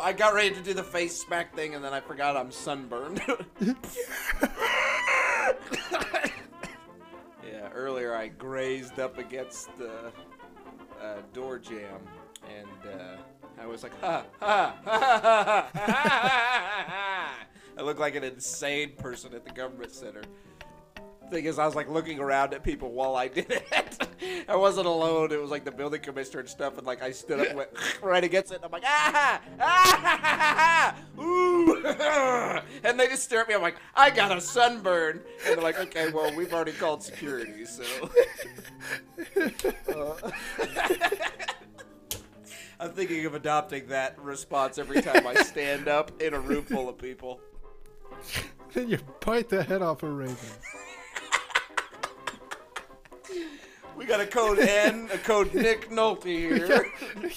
I got ready to do the face smack thing, and then I forgot I'm sunburned. yeah, earlier I grazed up against the uh, door jam, and uh, I was like, ha ha ha ha ha ha ha ha. I look like an insane person at the government center. Thing is, I was like looking around at people while I did it. I wasn't alone. It was like the building commissioner and stuff, and like I stood up and went right against it. And I'm like, ah, ah, ooh, and they just stare at me. I'm like, I got a sunburn, and they're like, okay, well, we've already called security, so. Uh, I'm thinking of adopting that response every time I stand up in a room full of people. Then you bite the head off a raven. We got a code N, a code Nick Nolte here.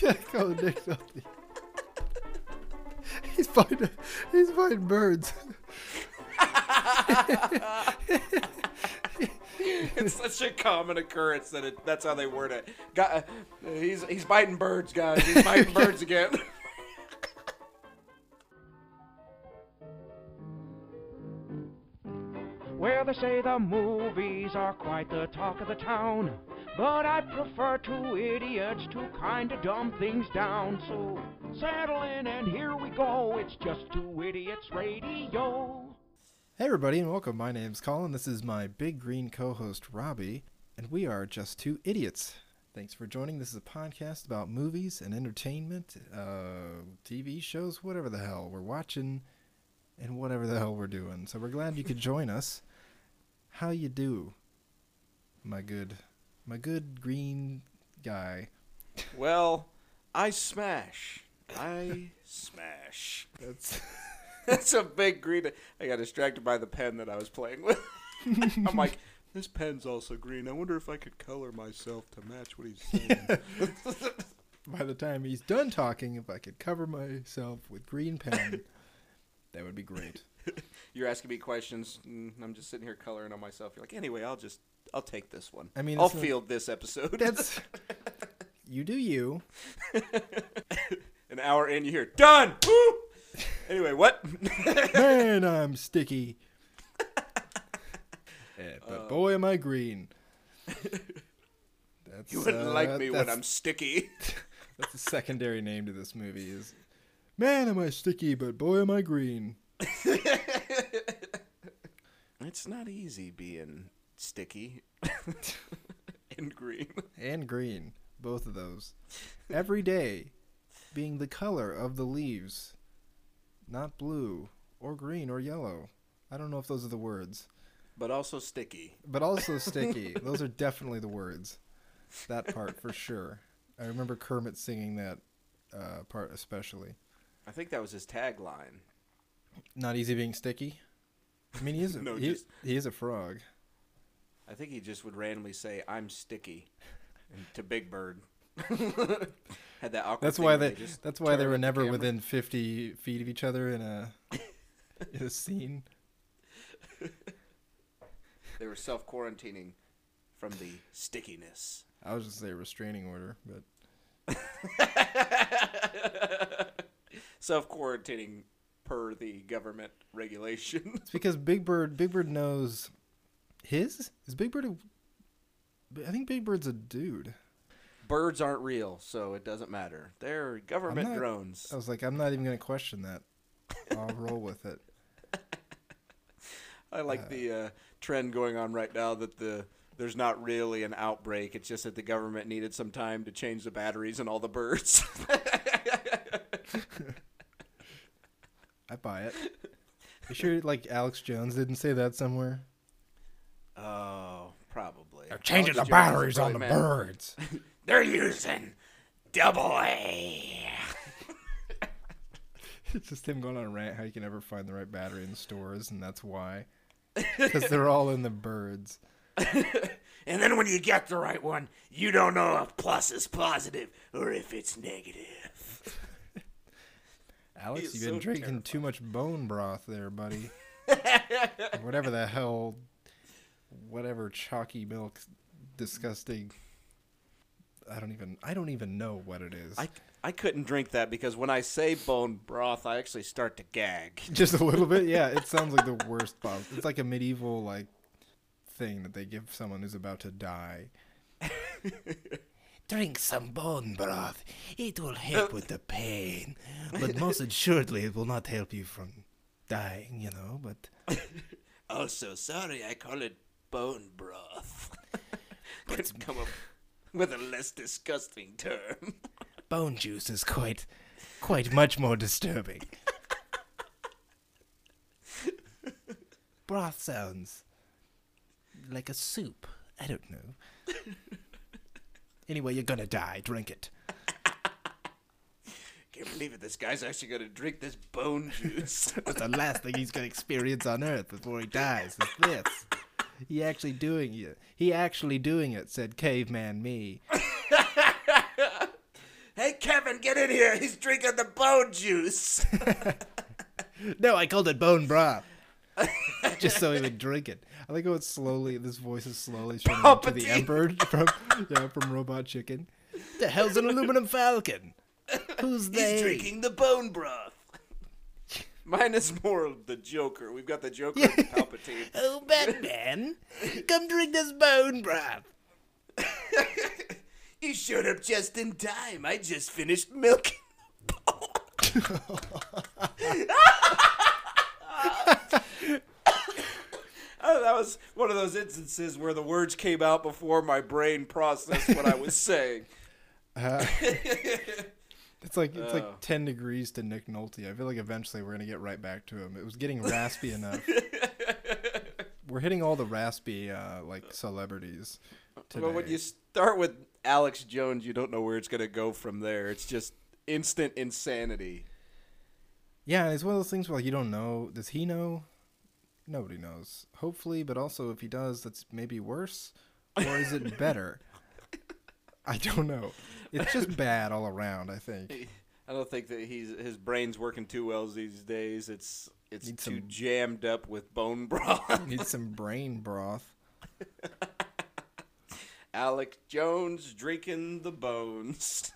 yeah, call Nick Nolte. He's fighting. He's fighting birds. it's such a common occurrence that it, that's how they word it. Got, uh, he's he's biting birds, guys. He's biting birds again. Where they say the movies are quite the talk of the town. But I prefer two idiots to kinda dumb things down. So settle in and here we go. It's just two idiots radio. Hey everybody and welcome. My name's Colin. This is my big green co-host Robbie, and we are just two idiots. Thanks for joining. This is a podcast about movies and entertainment, uh, TV shows, whatever the hell we're watching, and whatever the hell we're doing. So we're glad you could join us. How you do, my good, my good green guy? well, I smash. I smash. That's That's a big green. I got distracted by the pen that I was playing with. I'm like, this pen's also green. I wonder if I could color myself to match what he's saying. by the time he's done talking, if I could cover myself with green pen, that would be great. You're asking me questions, and I'm just sitting here coloring on myself. You're like, anyway, I'll just, I'll take this one. I mean, I'll not- field this episode. That's you do you. An hour in, you hear done. Woo! Anyway, what? Man, I'm sticky. Yeah, but Uh, boy, am I green. That's, you wouldn't uh, like me when I'm sticky. That's the secondary name to this movie. Is man, am I sticky? But boy, am I green. It's not easy being sticky and green. And green, both of those. Every day, being the color of the leaves, not blue or green or yellow. I don't know if those are the words, But also sticky. but also sticky. those are definitely the words. That part for sure. I remember Kermit singing that uh, part especially. I think that was his tagline. Not easy being sticky. I mean, he is a, No, he, just- he is a frog. I think he just would randomly say, "I'm sticky," to Big Bird. Had that awkward. That's thing why where they. just That's why they were with the never camera. within fifty feet of each other in a in a scene. They were self quarantining from the stickiness. I was just say restraining order, but self quarantining per the government regulation. it's because Big Bird. Big Bird knows his is Big Bird. A, I think Big Bird's a dude. Birds aren't real, so it doesn't matter. They're government not- drones. I was like, I'm not even gonna question that. I'll roll with it. I like the uh, trend going on right now that the there's not really an outbreak. It's just that the government needed some time to change the batteries in all the birds. I buy it. You sure, like Alex Jones didn't say that somewhere? oh, probably. They're changing Alex the Jones batteries on the brilliant man. birds. They're using double A. It's just him going on a rant how you can never find the right battery in stores, and that's why. Because they're all in the birds. And then when you get the right one, you don't know if plus is positive or if it's negative. Alex, you've been so drinking too much bone broth there, buddy. whatever the hell, whatever chalky milk, disgusting. I don't even. I don't even know what it is. I, I couldn't drink that because when I say bone broth, I actually start to gag. Just a little bit. Yeah, it sounds like the worst possible. It's like a medieval like thing that they give someone who's about to die. Drink some bone broth. It will help with the pain, but most assuredly, it will not help you from dying. You know, but Oh, so sorry. I call it bone broth. Couldn't come up with a less disgusting term. bone juice is quite, quite much more disturbing. Broth sounds like a soup. I don't know. Anyway, you're gonna die. Drink it. Can't believe it. This guy's actually gonna drink this bone juice. That's the last thing he's gonna experience on Earth before he dies. Is this? He actually doing it. He actually doing it," said Caveman Me. hey, Kevin, get in here. He's drinking the bone juice. No, I called it bone broth. Just so he would drink it. I like how it's slowly. This voice is slowly turning to the Emperor from yeah from Robot Chicken. The hell's an aluminum falcon? Who's they? He's drinking the bone broth. Mine is more of the Joker. We've got the Joker and Palpatine. Oh, Batman, come drink this bone broth. You showed up just in time. I just finished milking. Oh, that was one of those instances where the words came out before my brain processed what I was saying. Uh, it's like it's Oh. like ten degrees to Nick Nolte. I feel like eventually we're gonna get right back to him. It was getting raspy enough. We're hitting all the raspy uh, like celebrities today. Well, when you start with Alex Jones, you don't know where it's going to go from there. It's just instant insanity. Yeah, it's one of those things where like, you don't know. Does he know? Nobody knows. Hopefully, but also if he does, that's maybe worse, or is it better? I don't know. It's just bad all around. I think. I don't think that he's his brain's working too well these days. It's it's Need too some- jammed up with bone broth. Need some brain broth. Alex Jones drinking the bones.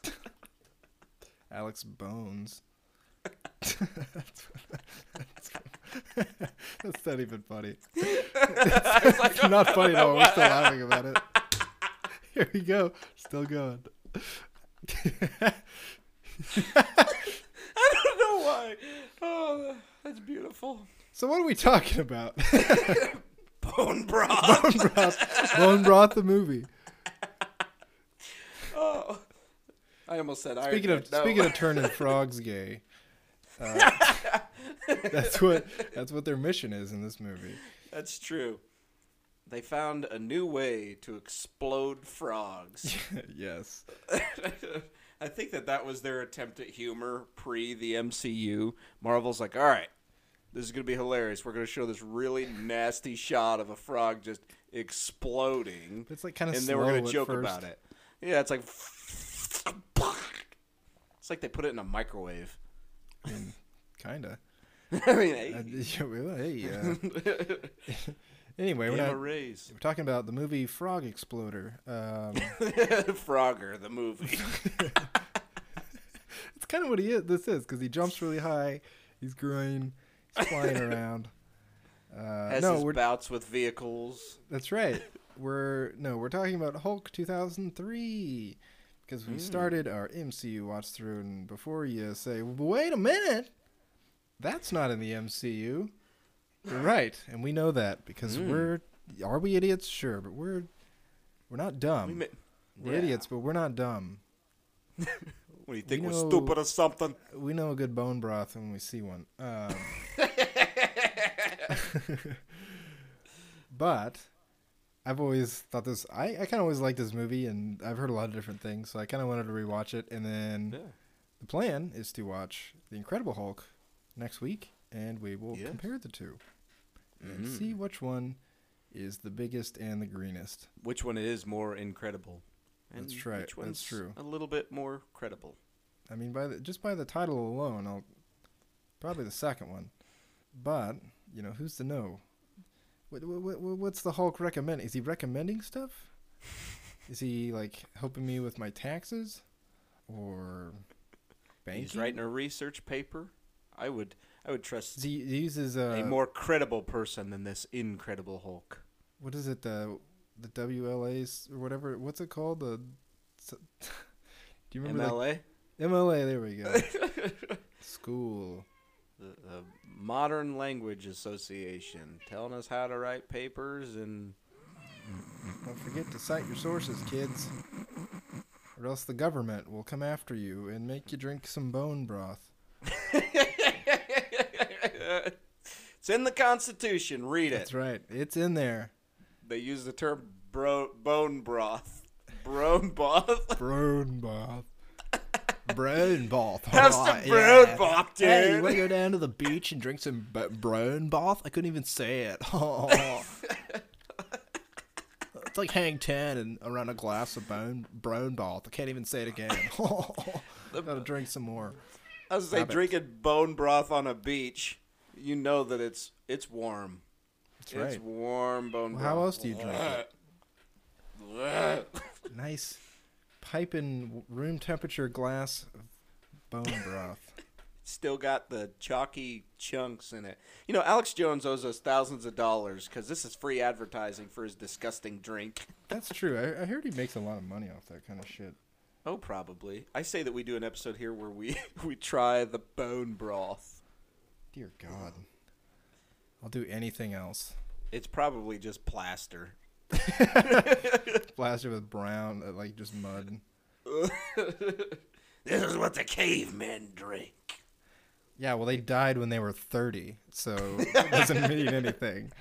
Alex Bones. That's not even funny. It's like, not funny at all. We're still laughing about it. Here we go. Still going. I don't know why. Oh, that's beautiful. So what are we talking about? Bone broth. Bone broth. Bone broth the movie. oh. I almost said Speaking Man. of speaking of turning frogs gay, uh, that's what that's what their mission is in this movie. That's true. They found a new way to explode frogs. yes. I think that that was their attempt at humor pre the MCU. Marvel's like, all right, this is going to be hilarious. We're going to show this really nasty shot of a frog just exploding. It's like kind of and then we're going to joke first. about it. Yeah, it's like. It's like they put it in a microwave. I mean, kinda. I mean, hey, Uh, yeah, well, hey, uh, anyway, we're, not, we're talking about the movie Frog Exploder. Um, Frogger, the movie. it's kind of what he is. This is because he jumps really high. He's growing. He's flying around. Uh, Has no, his we're, bouts with vehicles. that's right. We're no, we're talking about Hulk 2003 because we Mm. started our MCU watch through, and before you say, "Wait a minute," that's not in the MCU. You're right, and we know that because Mm. we're are we idiots? Sure, but we're we're not dumb. We ma- We're Yeah. idiots, but we're not dumb. What do you think? We we're know- stupid or something? We know a good bone broth when we see one. Um, but I've always thought this. I, I kind of always liked this movie, and I've heard a lot of different things, so I kind of wanted to rewatch it. And then Yeah. the plan is to watch The Incredible Hulk next week, and we will Yes. compare the two and Mm. see which one is the biggest and the greenest. Which one is more incredible? That's right, Which that's true. A little bit more credible. I mean, by the, just by the title alone, I'll probably the second one. But you know, who's to know? What, what, what, what's the Hulk recommend? Is he recommending stuff? Is he like helping me with my taxes, or Banky? He's writing a research paper. I would I would trust he uses uh, a more credible person than this incredible Hulk. what is it the the WLA's or whatever what's it called? The do you remember MLA, that MLA there we go. School. The, the Modern Language Association, telling us how to write papers and don't forget to cite your sources kids or else the government will come after you and make you drink some bone broth it's in the Constitution. Read it. that's right it's in there They use the term bro- bone broth. Bone broth. bone broth Brown bath. Have some alright, brown yeah. broth, dude. Hey, you want to go down to the beach and drink some b- brown bath? I couldn't even say it. it's like hang ten and around a glass of bone brown bath. I can't even say it again. Gotta drink some more. I was say drinking bone broth on a beach. You know that it's it's warm. That's It's right. warm bone Well, broth. how else do you drink it? Nice piping room temperature glass of bone broth. Still got the chalky chunks in it. You know, Alex Jones owes us thousands of dollars because this is free advertising for his disgusting drink. That's true. I, I heard he makes a lot of money off that kind of shit. Oh, probably. I say that we do an episode here where we we try the bone broth. Dear God. I'll do anything else. It's probably just plaster. Plaster with brown, uh, like just mud. This is what the cavemen drink. Yeah, well, they died when they were 30, so it doesn't mean anything.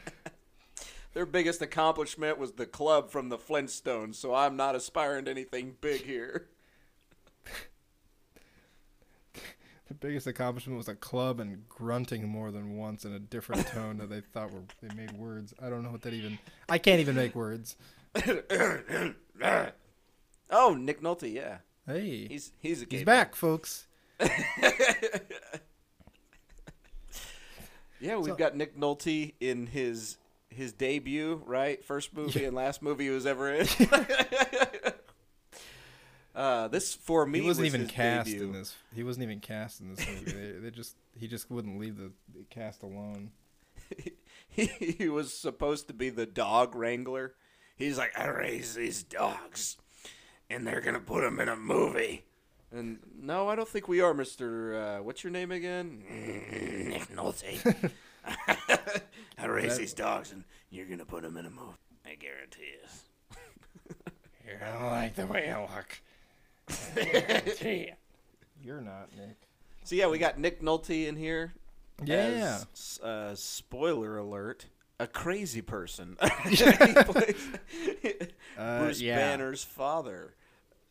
Their biggest accomplishment was the club from the Flintstones, so I'm not aspiring to anything big here. The biggest accomplishment was a club and grunting more than once in a different tone that they thought were they made words. I don't know what that even. I can't even make words. oh, Nick Nolte, yeah. Hey, He's he's a he's back, folks. Yeah, we've So- got Nick Nolte in his his debut, right? First movie and last movie he was ever in. uh, this for me He wasn't was even his cast debut. in this. He wasn't even cast in this movie. they, they just he just wouldn't leave the, the cast alone. he, he was supposed to be the dog wrangler. He's like, I raise these dogs, and they're gonna put them in a movie. And no, I don't think we are, Mister. Uh, what's your name again? Nick Nolte. I raise That- these dogs, and you're gonna put them in a movie. I guarantee it. You're gonna like the way I look. You're not, Nick. So yeah, we got Nick Nolte in here. Yeah. as, uh, spoiler alert. A crazy person. he Uh, Bruce yeah. Banner's father.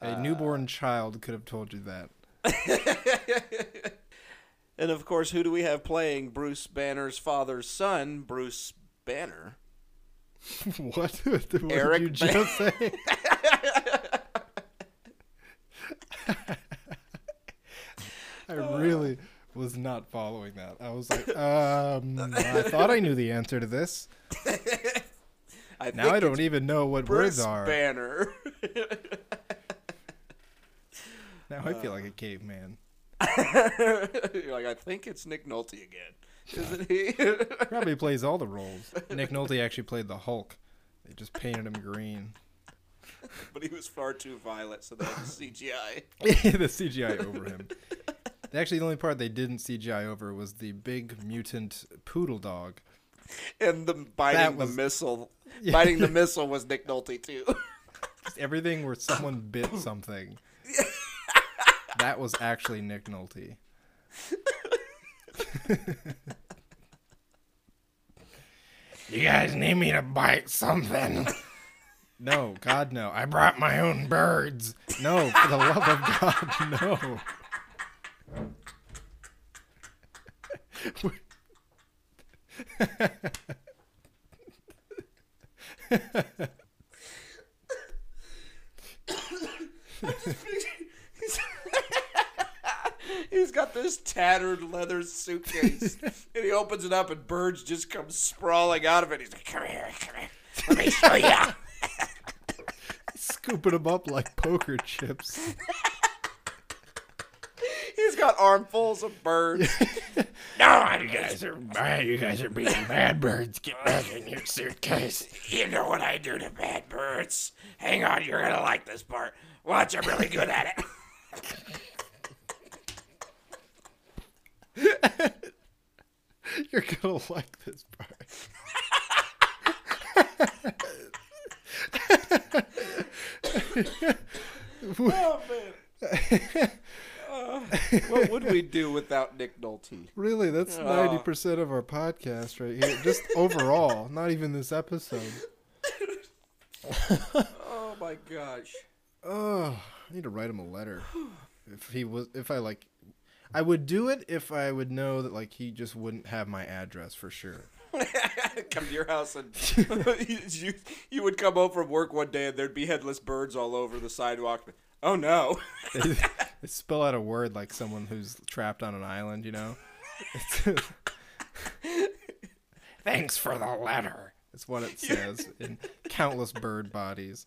A newborn child could have told you that. And of course, who do we have playing Bruce Banner's father's son, Bruce Banner? what? what did Eric you just say? I really was not following that. I was like, um, I thought I knew the answer to this. I Now I don't even know what Bruce words are. Banner. Now I feel like a caveman. You're like, I think it's Nick Nolte again, isn't he? Probably plays all the roles. Nick Nolte actually played the Hulk. They just painted him green. but he was far too violent, so that was CGI. the CGI over him. Actually, the only part they didn't CGI over was the big mutant poodle dog. And the biting That was- the missile, Yeah. biting the missile was Nick Nolte too. Just everything where someone bit something. that was actually Nick Nolte. you guys need me to bite something. No, God, no. I brought my own birds. No, for the love of God, no. He's got this tattered leather suitcase, and he opens it up, and birds just come sprawling out of it. He's like, "Come here, come here, let me show you." Scooping them up like poker chips. He's He's got armfuls of birds. No, you guys are bad. You guys are being bad birds. Get back in your suitcase. You know what I do to bad birds. Hang on, you're gonna like this part. Watch, I'm really good at it. You're gonna like this part. Oh man. Uh, what would we do without Nick Nolte? Really, that's Oh. ninety percent of our podcast right here. Just overall, not even this episode. Oh my gosh. Oh, I need to write him a letter. If he was, if I like, I would do it if I would know that like he just wouldn't have my address for sure. come to your house and you, you would come home from work one day and there'd be headless birds all over the sidewalk. Oh no. They, they spell out a word like someone who's trapped on an island. You know, Thanks for the letter. it's what it says in countless bird bodies.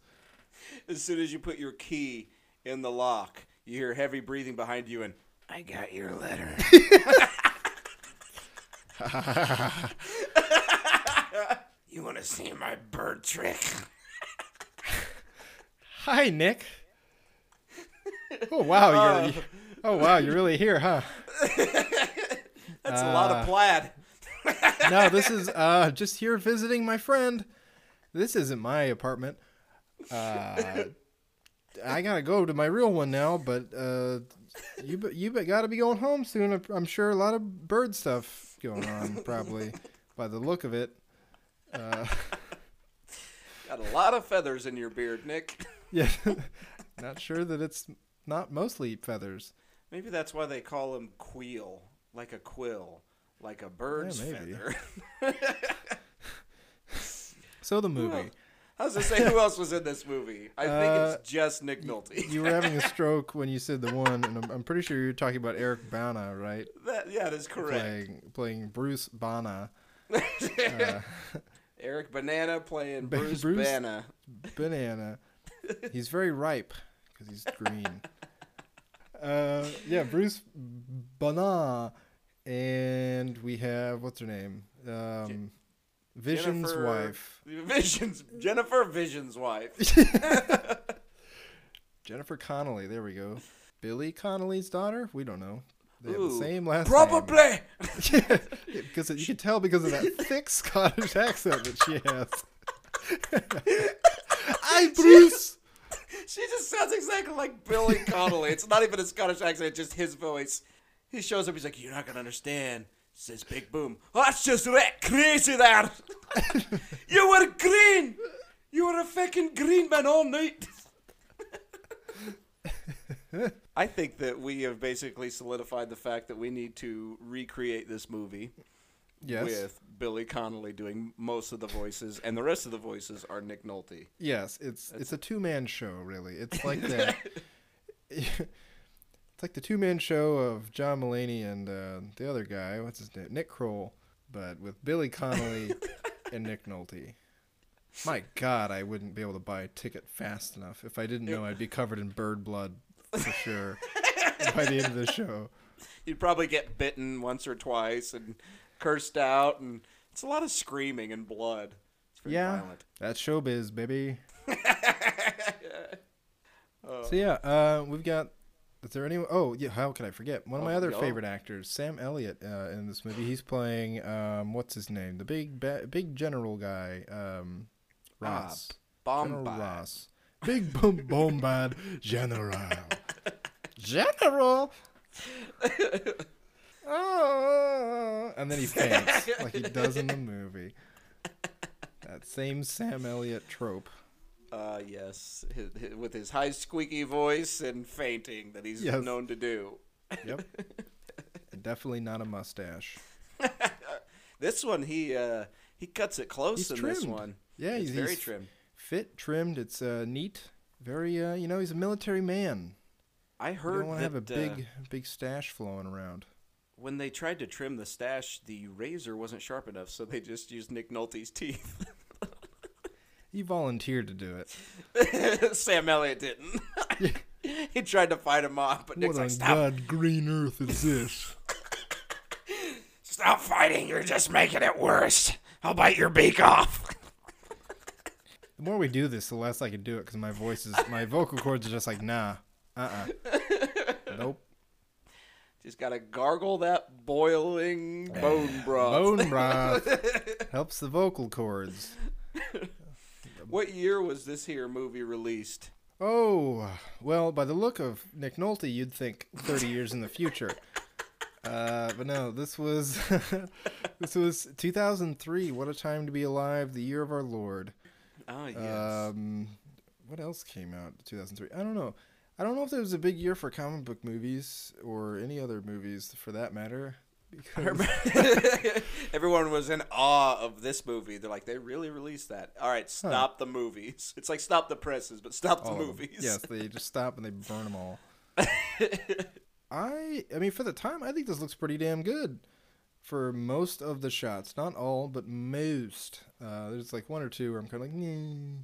As soon as you put your key in the lock, you hear heavy breathing behind you and I got your letter. You want to see my bird trick? Hi, Nick. Oh wow, you're. Oh wow, you're really here, huh? that's a lot of plaid. No, this is uh just here visiting my friend. This isn't my apartment. Uh, I gotta go to my real one now, but uh, you you gotta be going home soon. I'm sure a lot of bird stuff going on, probably by the look of it. Uh, Got a lot of feathers in your beard, Nick. yeah, not sure that it's not mostly feathers. Maybe that's why they call him queel, like a quill, like a bird's maybe. feather. So the movie. I was gonna say who else was in this movie. I think Uh, it's just Nick Nolte. You were having a stroke when you said the one, and I'm, I'm pretty sure you're talking about Eric Bana, right? that, yeah, that's correct. Playing playing Bruce Bana. Eric Banana playing Bruce, Bruce- Banner. banana. He's very ripe because he's green. Uh, yeah, Bruce Banana, and we have what's her name? Um, Vision's Jennifer- wife, Vision's Jennifer Vision's wife. Jennifer Connelly. There we go. Billy Connolly's daughter. We don't know. They have the same last Probably. name. Yeah, because you can tell because of that thick Scottish accent that she has. Hi, Bruce. She just sounds exactly like Billy Connolly. It's not even a Scottish accent, it's just his voice. He shows up, he's like, You're not gonna understand. Says Big Boom. That's just right crazy there. you were green. You were a fucking green man all night. I think that we have basically solidified the fact that we need to recreate this movie Yes. with Billy Connolly doing most of the voices, and the rest of the voices are Nick Nolte. Yes, it's it's a two man show really. It's like that. it's like the two man show of John Mulaney and uh, the other guy. What's his name? Nick Kroll, but with Billy Connolly and Nick Nolte. My God, I wouldn't be able to buy a ticket fast enough if I didn't know I'd be covered in bird blood for sure by the end of the show. You'd probably get bitten once or twice and cursed out, and it's a lot of screaming and blood. It's very Yeah, violent. that's showbiz, baby. So yeah, uh, we've got. Is there anyone? Oh yeah, how could I forget? One of my Oh, other no. favorite actors, Sam Elliott, uh, in this movie. He's playing um, what's his name? The big ba- big general guy, um, Ross. General Ross. Big boom bombad general. general. oh, and then he faints like he does in the movie. That same Sam Elliott trope. Uh, yes, his, his- with his high squeaky voice and fainting that he's Yes. known to do. Yep. Definitely not a mustache. This one, he uh, he cuts it close He's in this one. Yeah, it's he's, very trim. Fit, trimmed. It's uh, neat. Very, uh, you know, he's a military man. I You heard don't want to have a uh, big, big stash flowing around. when they tried to trim the stash, the razor wasn't sharp enough, so they just used Nick Nolte's teeth. He volunteered to do it. Sam Elliott didn't. he tried to fight him off, but Nick's what like, stop. God green earth is this? Stop fighting. You're just making it worse. I'll bite your beak off. The more we do this, the less I can do it because my voice is, my vocal cords are just like, nah, uh, uh nope. Just gotta gargle that boiling bone broth. Bone broth helps the vocal cords. What year was this here movie released? Oh, well, by the look of Nick Nolte, you'd think 30 years in the future. Uh, but no, this was this was 2003. What a time to be alive! The year of our Lord. Oh yes. Um, what else came out 2003? I don't know. I don't know if there was a big year for comic book movies or any other movies for that matter. Because Everyone was in awe of this movie. They're like, they really released that. All right, stop the movies. It's like stop the presses, but stop the all of movies. Yes, they just stop and they burn them all. I I mean for the time I think this looks pretty damn good for most of the shots, not all, but most. Uh, there's like one or two where I'm kind of like, nah,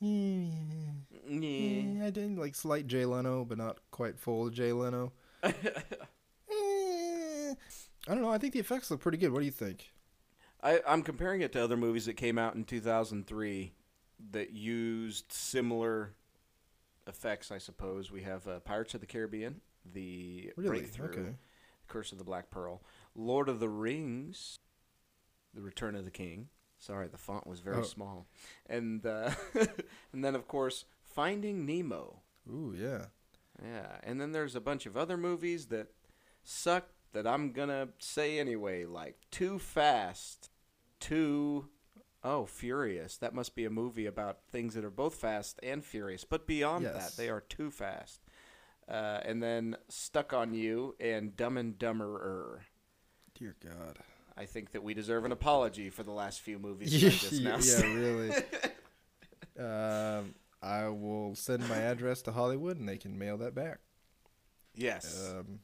yeah, Yeah. yeah, I did like slight Jay Leno, but not quite full Jay Leno. Eh, I don't know. I think the effects look pretty good. What do you think? I, I'm comparing it to other movies that came out in 2003 that used similar effects. I suppose we have uh, Pirates of the Caribbean, The Really? Breakthrough, Okay. Curse of the Black Pearl, Lord of the Rings, The Return of the King. Sorry, the font was very Oh. small, and uh, and then of course Finding Nemo. Ooh, yeah. Yeah, and then there's a bunch of other movies that suck that I'm gonna say anyway, like Too Fast, Too Oh Furious. That must be a movie about things that are both fast and furious, but beyond Yes. that, they are too fast. Uh, and then Stuck on You and Dumb and Dumberer. Dear God. I think that we deserve an apology for the last few movies I yeah, just really. um, I will send my address to Hollywood, and they can mail that back. yes. Um,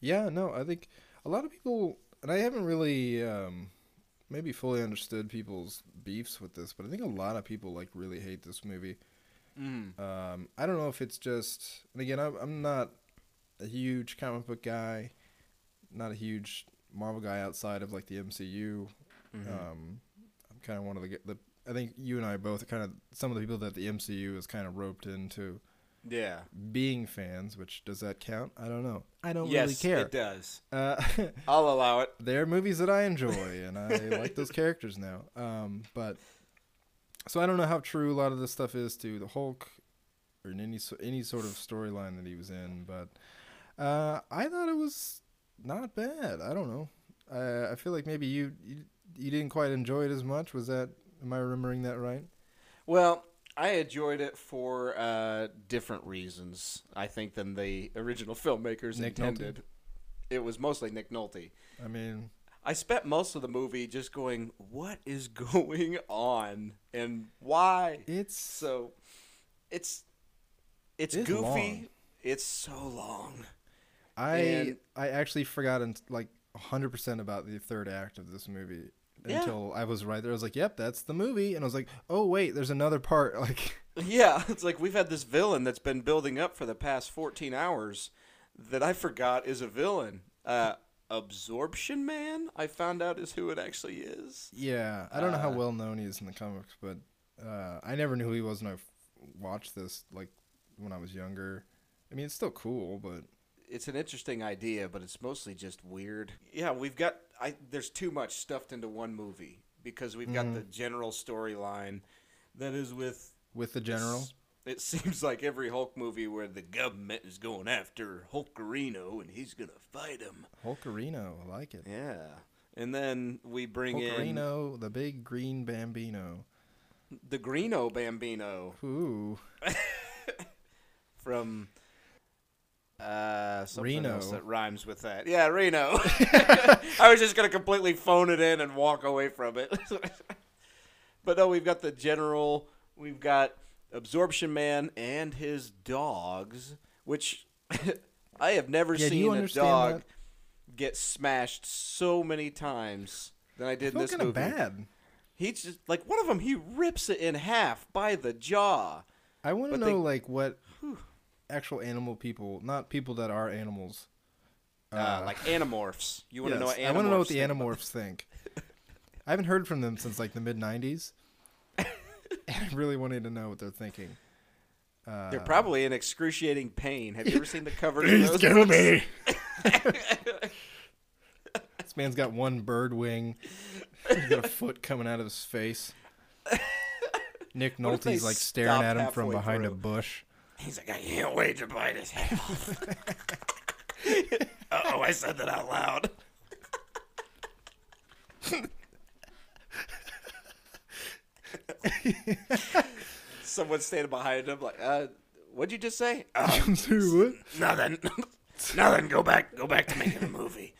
yeah, no, I think a lot of people, and I haven't really um, maybe fully understood people's beefs with this, but I think a lot of people like really hate this movie. Mm. Um, I don't know if it's just, and again, I'm, I'm not a huge comic book guy, not a huge Marvel guy outside of like the MCU. Mm-hmm. Um, I'm kind of one of the, the. I think you and I both are kind of some of the people that the MCU has kind of roped into yeah. being fans. Which does that count? I don't know. I don't yes, really care. it does. Uh, I'll allow it. they're movies that I enjoy, and I like those characters now. Um, but so I don't know how true a lot of this stuff is to the Hulk or in any any sort of storyline that he was in, but uh, I thought it was not bad. I don't know. I I feel like maybe you, you you didn't quite enjoy it as much. Was that? Am I remembering that right? Well, I enjoyed it for uh, different reasons, I think, than the original filmmakers Nick Nolte? intended. It was mostly Nick Nolte. I mean, I spent most of the movie just going, "What is going on and why?" it's So, it's it's It is goofy. long. It's so long. I And- I actually forgot in, like hundred percent about the third act of this movie Yeah. until I was right there. I was like, "Yep, that's the movie," and I was like, "Oh wait, there's another part." Like, Yeah, it's like we've had this villain that's been building up for the past 14 hours that I forgot is a villain. Uh, Absorption Man, I found out is who it actually is. yeah, I don't know how Uh, well known he is in the comics, but uh, I never knew who he was when I f- watched this like when I was younger. I mean, it's still cool, but It's an interesting idea, but it's mostly just weird. Yeah, we've got I there's too much stuffed into one movie because we've got the mm. general storyline that is with with the general, s- It seems like every Hulk movie where the government is going after Hulkerino and he's gonna fight him. Hulkerino, I like it. Yeah. And then we bring in Hulkerino, the big green bambino. the Greeno Bambino Ooh, from uh something Reno. else that rhymes with that. Yeah, Reno. I was just gonna completely phone it in and walk away from it. but no, we've got the general, we've got Absorption Man and his dogs, which I have never Yeah, seen a dog that? get smashed so many times than I I did in felt this kind of movie. bad. He's just like one of them. He rips it in half by the jaw. I want to know they- like what actual animal people, not people that are animals. Uh, like animorphs. You want to yes, know what I want to know what the animorphs think. I haven't heard from them since like the mid '90s, and I really wanted to know what they're thinking. Uh, They're probably in excruciating pain. Have you ever seen the covers of Please those? kill me. This man's got one bird wing. He's got a foot coming out of his face. Nick Nolte's like staring at him from behind a bush. He's like, I can't wait to bite his head off. oh, I said that out loud. Someone standing behind him, like, uh, what'd you just say? I'm sorry, what? Nothing. Nothing. Go back. Go back to making a movie.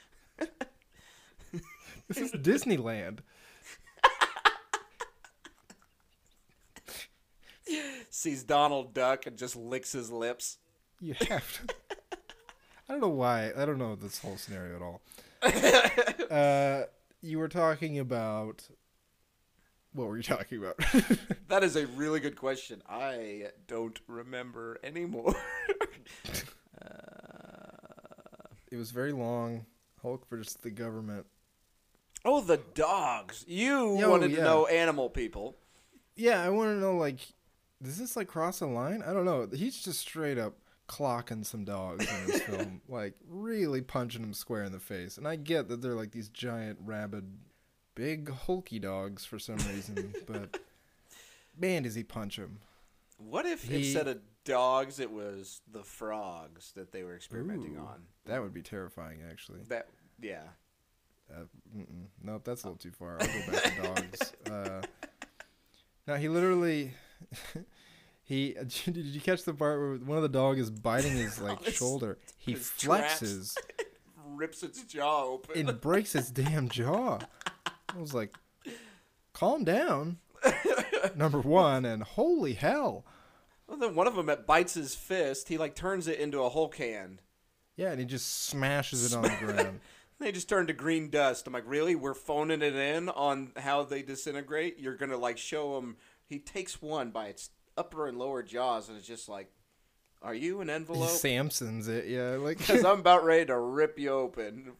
This is Disneyland. Sees Donald Duck and just licks his lips. You have to. I don't know why. I don't know this whole scenario at all. uh, you were talking about. What were you talking about? That is a really good question. I don't remember anymore. it was very long. Hulk versus the government. oh, the dogs. You Yo, wanted yeah. to know animal people. Yeah, I want to know like, does this like cross a line? I don't know. He's just straight up clocking some dogs in this film, like really punching them square in the face. And I get that they're like these giant, rabid, big, hulky dogs for some reason, but man, does he punch him? What if He- instead of dogs, it was the frogs that they were experimenting Ooh. on? That would be terrifying, actually. That, yeah. Uh. Nope, that's a little too far. I'll go back to dogs. Uh, now he literally, he did you catch the part where one of the dog is biting his like his- shoulder? He flexes Rips its jaw open. and breaks his damn jaw. I was like, calm down. Number one, and holy hell, well, then one of them it bites his fist. He like turns it into a Hulk hand. yeah, and he just smashes it on the ground. They just turn to green dust. I'm like, really? We're phoning it in on how they disintegrate. You're gonna like show him. He takes one by its upper and lower jaws, and it's just like, are you an He envelope? Samsons it, yeah, like Because I'm about ready to rip you open.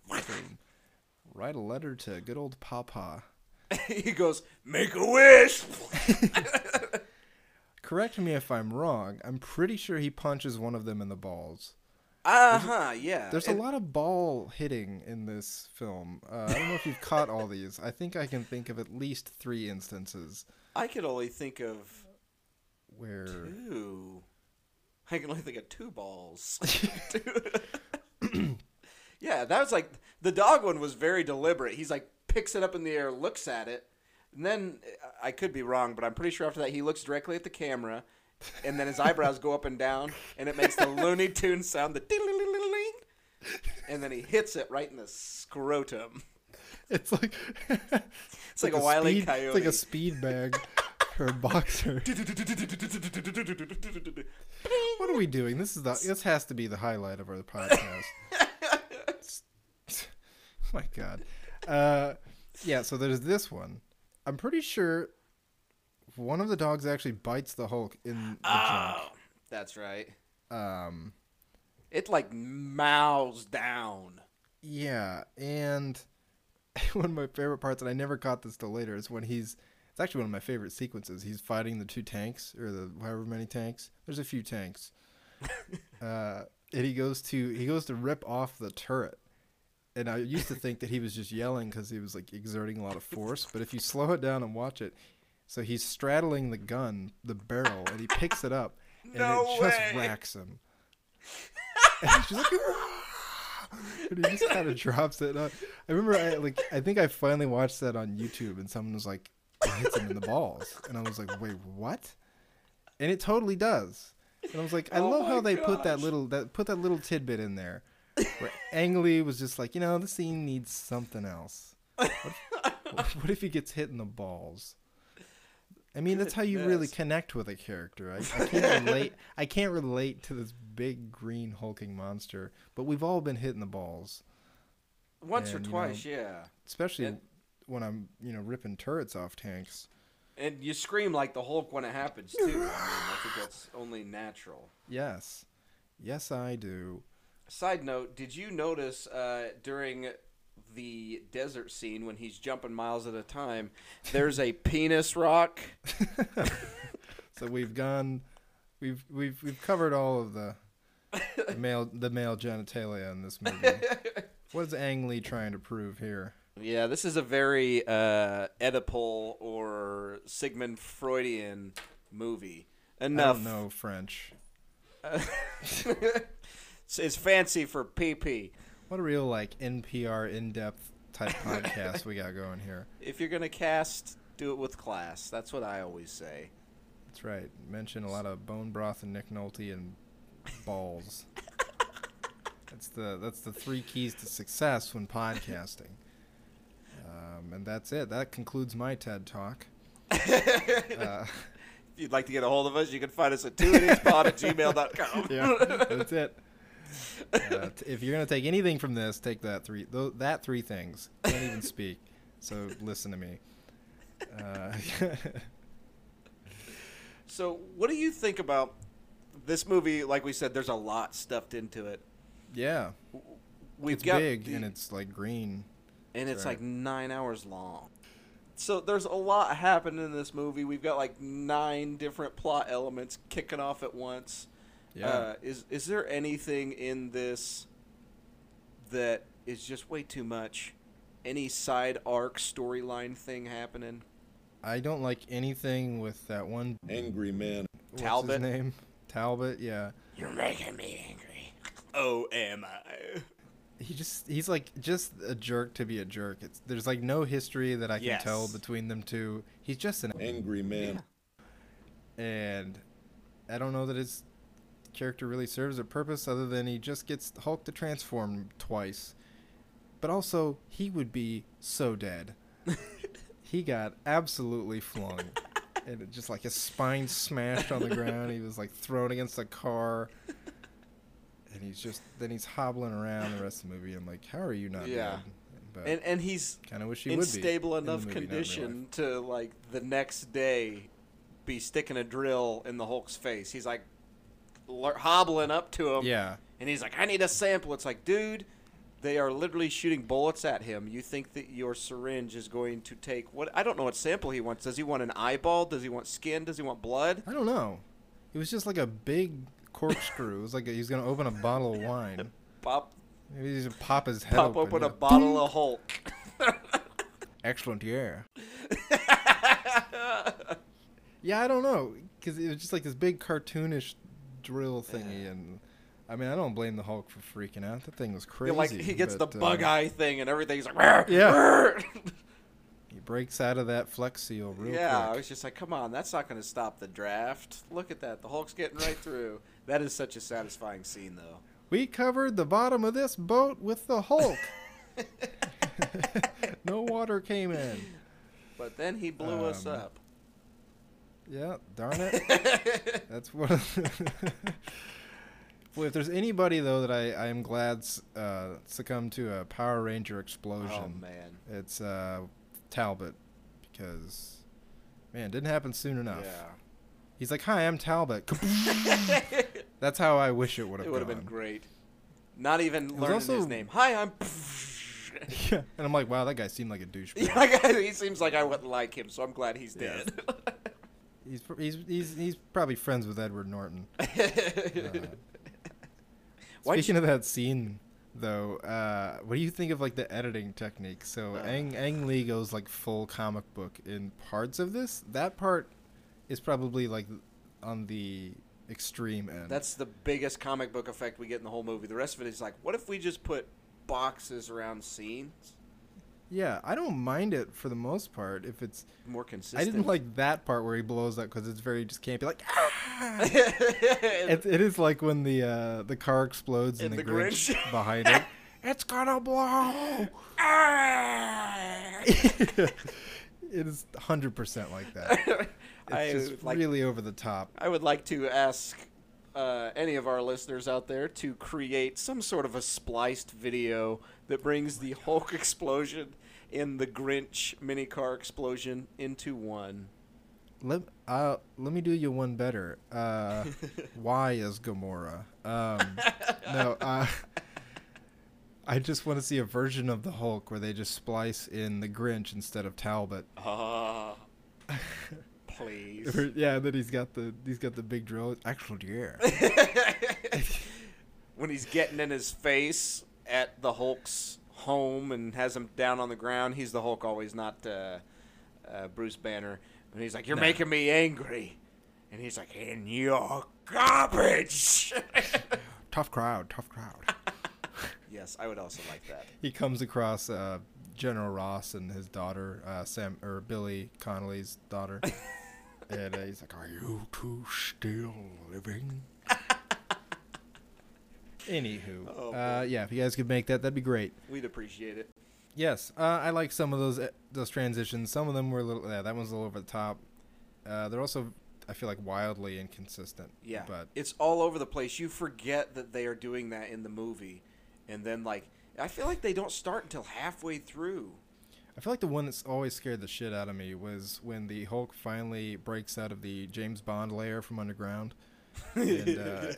write a letter to good old Papa. he goes, make a wish. Correct me if I'm wrong. I'm pretty sure he punches one of them in the balls. Uh huh. Yeah. There's a lot of ball hitting in this film. Uh, I don't know if you've caught all these. I think I can think of at least three instances I could only think of where two. I can only think of two balls. yeah, that was like the dog one was very deliberate. He's like picks it up in the air, looks at it, and then I could be wrong, but I'm pretty sure after that he looks directly at the camera, and then his eyebrows go up and down, and it makes the Looney Tune sound, the ding, and then he hits it right in the scrotum. it's like It's like a Wile E. speed, It's like a Coyote. speed bag for a boxer. What are we doing? This is the this has to be the highlight of our podcast. my god. Uh yeah, so there's this one. I'm pretty sure one of the dogs actually bites the Hulk in the Oh, that's right. Um It like mows down. yeah, and one of my favorite parts and I never caught this till later is when he's it's actually one of my favorite sequences. He's fighting the two tanks or the however many tanks. There's a few tanks. uh, and he goes to he goes to rip off the turret. And I used to think that he was just yelling because he was like exerting a lot of force. But if you slow it down and watch it, so he's straddling the gun, the barrel, and he picks it up, and No it just way. racks him. And he's just like, ah! and he just kind of drops it. And I, remember, I like, I think I finally watched that on YouTube, and someone was like, it hits him in the balls, and I was like, wait, what? And it totally does. And I was like, I Oh love how they put that little that put that little tidbit in there, where Ang Lee was just like, you know, the scene needs something else. What if, what if he gets hit in the balls? I mean, that's how you really connect with a character. I, I can't relate. I can't relate to this big green hulking monster, but we've all been hitting the balls, Once or And, you twice, know- yeah. especially And- when I'm, you know, ripping turrets off tanks. And you scream like the Hulk when it happens too. I mean, I think that's only natural. Yes, Yes, I do. Side note: Did you notice uh, during the desert scene when he's jumping miles at a time, there's a penis rock? So we've gone, we've we've we've covered all of the, the male the male genitalia in this movie. what is Ang Lee trying to prove here? Yeah, this is a very uh, Oedipal or Sigmund Freudian movie. I Enough. don't know French. it's, it's fancy for PP. What a real like NPR in depth type podcast we got going here. If you're gonna cast, do it with class. That's what I always say. That's right. Mention a lot of bone broth and Nick Nolte and balls. that's the that's the three keys to success when podcasting. Um, and that's it. That concludes my TED talk. Uh, If you'd like to get a hold of us, you can find us at twoidiotspod at gmail.com. yeah, that's it. Uh, t- if you're gonna take anything from this, take that three th- that three things. Can't even speak, so listen to me. Uh, So, what do you think about this movie? Like we said, there's a lot stuffed into it. yeah, We've it's got big the- and it's like green. and it's right. like nine hours long. So there's a lot happening in this movie. We've got like nine different plot elements kicking off at once. Yeah. Uh, is is there anything in this that is just way too much? Any side arc storyline thing happening? I don't like anything with that one Angry man. what's Talbot? his name? Talbot, yeah. You're making me angry. Oh, am I? He just he's like just a jerk to be a jerk. It's there's like no history that I can Yes. tell between them two. He's just an Angry man. and I don't know that his character really serves a purpose other than he just gets Hulk to transform twice. But also, he would be so dead. he got absolutely flung. and it just like his spine smashed on the ground. He was like thrown against a car. And he's just then he's hobbling around the rest of the movie. I'm like, how are you not Yeah. dead? But And and he's kind of wish he in would be stable enough movie, condition to like the next day be sticking a drill in the Hulk's face. He's like hobbling up to him. Yeah. And he's like, I need a sample. It's like, dude, they are literally shooting bullets at him. You think that your syringe is going to take what? I don't know what sample he wants. Does he want an eyeball? Does he want skin? Does he want blood? I don't know. It was just like a big corkscrew. it was like he's gonna open a bottle of wine. Pop, Maybe he's gonna pop his head pop open. open a yeah. bottle of Hulk. Excellent, yeah. Yeah, I don't know, because it was just like this big cartoonish drill thingy, and I mean, I don't blame the Hulk for freaking out. That thing was crazy. like he gets but, the bug uh, eye thing and everything's like, "Rrr, Yeah. rrr." He breaks out of that flex seal real yeah, I was just like, come on, that's not going to stop the draft. Look at that. The Hulk's getting right through. That is such a satisfying scene, though. We covered the bottom of this boat with the Hulk. no water came in. But then he blew us Um, up. Yeah, darn it. That's what. Boy, if there's anybody though that I, I am glad uh, succumbed to a Power Ranger explosion, Oh, man. it's uh, Talbot, because man, it didn't happen soon enough. Yeah. He's like, "Hi, I'm Talbot." That's how I wish it would It have would have been great. Not even learning also- his name. Hi, I'm. yeah, and I'm like, "Wow, that guy seemed like a douchebag." Yeah, he seems like I wouldn't like him, so I'm glad he's Yeah. He's, he's he's he's probably friends with Edward Norton. Uh, Speaking of that scene, though, uh, what do you think of like the editing technique? So Uh. Ang Ang Lee goes like full comic book in parts of this. That part is probably like on the extreme end. That's the biggest comic book effect we get in the whole movie. The rest of it is like, what if we just put boxes around scenes? Yeah. I don't mind it for the most part if it's. More consistent. I didn't like that part where he blows up because it's very just campy. Like, ah! it, it is like when the uh, the car explodes and, And the, the Grinch, Grinch. behind it. It's gonna blow. it is hundred percent like that. It's I just like really over the top. I would like to ask uh, any of our listeners out there to create some sort of a spliced video that brings the Hulk explosion and the Grinch mini car explosion into one. let uh, let me do you one better. Uh, why is Gamora? Um, no, uh, I just want to see a version of the Hulk where they just splice in the Grinch instead of Talbot. Ah, please. Yeah, then he's got the he's got the big drill. Actually, yeah. when he's getting in his face at the Hulk's home and has him down on the ground, he's the Hulk always, not uh, uh, Bruce Banner. And he's like, "You're making me angry," and he's like, "In your garbage." tough crowd, tough crowd. yes, I would also like that. he comes across uh, General Ross and his daughter, uh, Sam or Billy Connolly's daughter, and uh, he's like, "Are you two still living?" Anywho, Oh, uh, yeah, if you guys could make that, that'd be great. We'd appreciate it. Yes, uh, I like some of those uh, those transitions. Some of them were a little. Yeah, that one's a little over the top. Uh, they're also, I feel like, wildly inconsistent. Yeah, but it's all over the place. You forget that they are doing that in the movie, and then like I feel like they don't start until halfway through. I feel like the one that's always scared the shit out of me was when the Hulk finally breaks out of the James Bond lair from underground. and uh,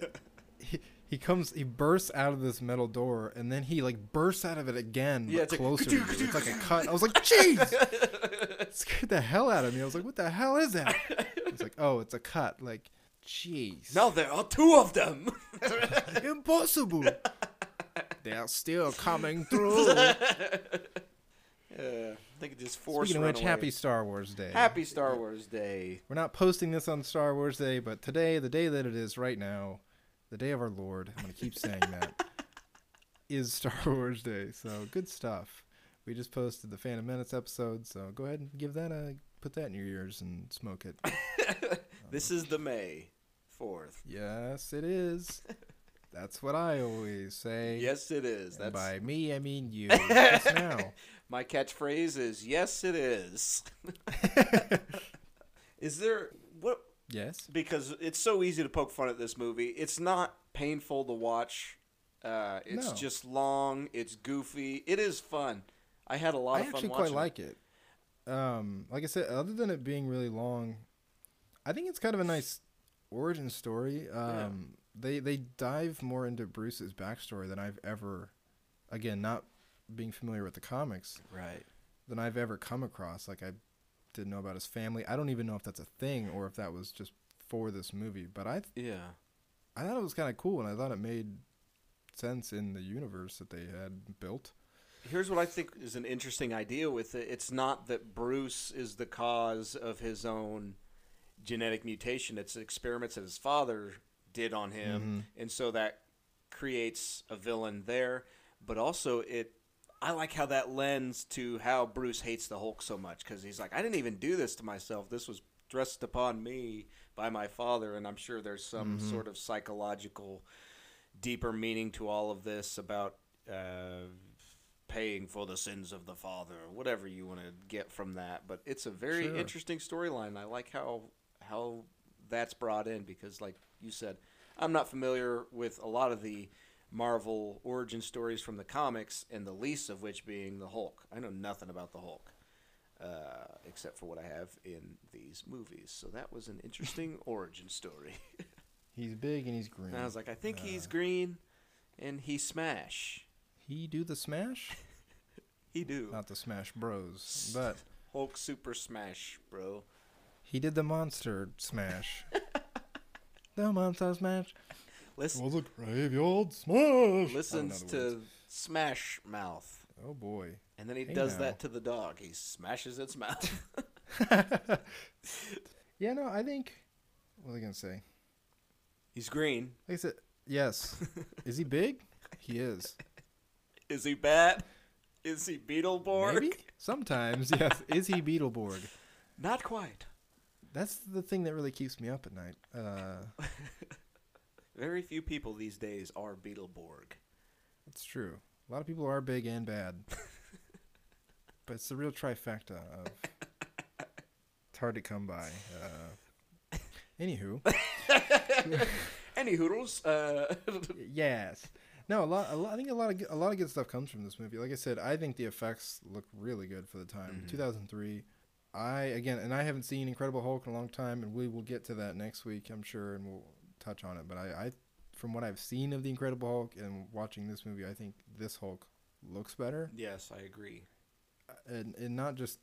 he, he comes, he bursts out of this metal door, and then he like bursts out of it again, Yeah, but it's like, closer to. It's like a cut. I was like, jeez, scared the hell out of me. I was like, what the hell is that? It's like, oh, it's a cut. Like, jeez, now there are two of them. impossible. They're still coming through. Uh, I think it just forced. Speaking of which, Runaway. happy Star Wars Day. Happy Star Wars Day. We're not posting this on Star Wars Day, but today, the day that it is right now, the day of our Lord, I'm going to keep saying that, is Star Wars Day. So good stuff. We just posted the Phantom Menace episode, so go ahead and give that a put that in your ears and smoke it. This is the May fourth. yes, it is. That's what I always say. Yes, it is. And That's by me, I mean you. Just now. my catchphrase. Is yes, it is. is there what? Yes. Because it's so easy to poke fun at this movie. It's not painful to watch. Uh, it's No. just long. It's goofy. It is fun. I had a lot I of fun actually quite like it. Um, like I said, other than it being really long, I think it's kind of a nice origin story. Um, they they dive more into Bruce's backstory than I've ever, again, not being familiar with the comics, Right. than I've ever come across. Like I didn't know about his family. I don't even know if that's a thing or if that was just for this movie. But I Yeah. I thought it was kind of cool, and I thought it made sense in the universe that they had built. Here's what I think is an interesting idea with it. It's not that Bruce is the cause of his own genetic mutation. It's experiments that his father did on him, and so that creates a villain there. But also, it I like how that lends to how Bruce hates the Hulk so much because he's like, I didn't even do this to myself. This was thrust upon me by my father, and I'm sure there's some sort of psychological, deeper meaning to all of this about. Uh, paying for the sins of the father or whatever you want to get from that but it's a very Sure. interesting storyline i like how how that's brought in because like you said i'm not familiar with a lot of the marvel origin stories from the comics and the least of which being the hulk. I know nothing about the hulk uh, except for what i have in these movies. So that was an interesting origin story. He's big and he's green. and i was like i think he's green and he smash. He do the smash. he do. Not the Smash Bros, but hulk super smash bro he did the monster smash. the monster smash. Listen, Was a graveyard smash. listens in other to Smash Mouth. Oh boy. and then he Hey does now. that to the dog. He smashes its mouth. Yeah, no, I think. What was I gonna say? He's green. Like I said, yes. is he big? He is. Is he bad? Is he Beetleborg? Maybe. Sometimes, yes. Is he Beetleborg? Not quite. That's the thing that really keeps me up at night. Uh, Very few people these days are Beetleborg. it's true. A lot of people are big and bad, but it's the real trifecta of. It's hard to come by. Uh, anywho, Any hoodles? Uh, yes. No, a lot, a lot. I think a lot of good- a lot of good stuff comes from this movie. Like I said, I think the effects look really good for the time. Mhm. 2003. I again, and I haven't seen Incredible Hulk in a long time, and we will get to that next week, I'm sure, and we'll touch on it. But I, I from what I've seen of the Incredible Hulk and watching this movie, I think this Hulk looks better, Yes, I agree. and and not just.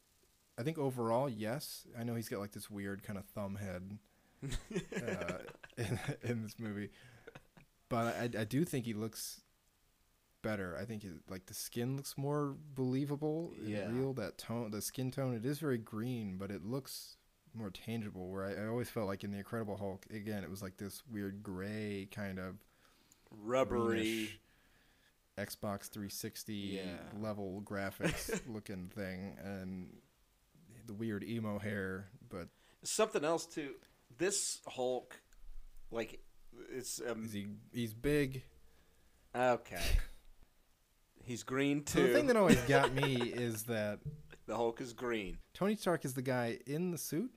I think overall, yes. I know he's got like this weird kind of thumb head uh, in, in this movie, but I, I do think he looks better. I think it, like the skin looks more believable and Yeah. real. That tone, the skin tone, it is very green, but it looks more tangible. Where I, I always felt like in the Incredible Hulk, again, it was like this weird gray kind of Rubbery. Xbox 360 Yeah. level graphics looking thing, and the weird emo hair. But Something else too. This Hulk, like, it's um, is he? He's big. okay. He's green So too. the thing that always got me is that the Hulk is green. Tony Stark is the guy in the suit.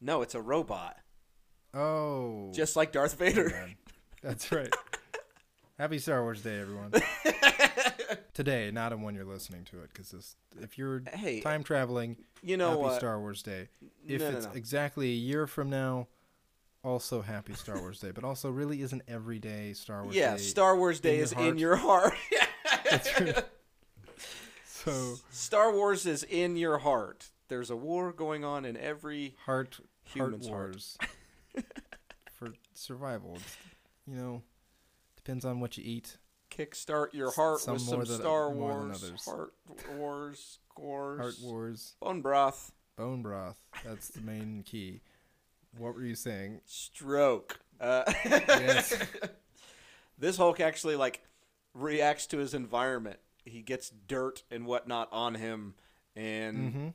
No, it's a robot, Oh, just like Darth Vader. that's right. Happy Star Wars Day, everyone. Today, not on when you're listening to it, because if you're Hey, time traveling, you know Happy what? Star Wars Day. If no, no, it's no. exactly a year from now, also Happy Star Wars Day. But also, really isn't every day Star Wars yeah, Day. Star Wars Day is heart. in your heart. That's right. So Star Wars is in your heart. There's a war going on in every heart, Human's heart heart. wars for survival. It's, you know, depends on what you eat. kickstart your heart Some with some Star than Wars heart wars scores. Heart wars, Bone broth. bone broth. That's the main key. What were you saying? Stroke. Uh, Yes. this Hulk actually like reacts to his environment. He gets dirt and whatnot on him, and Mm-hmm.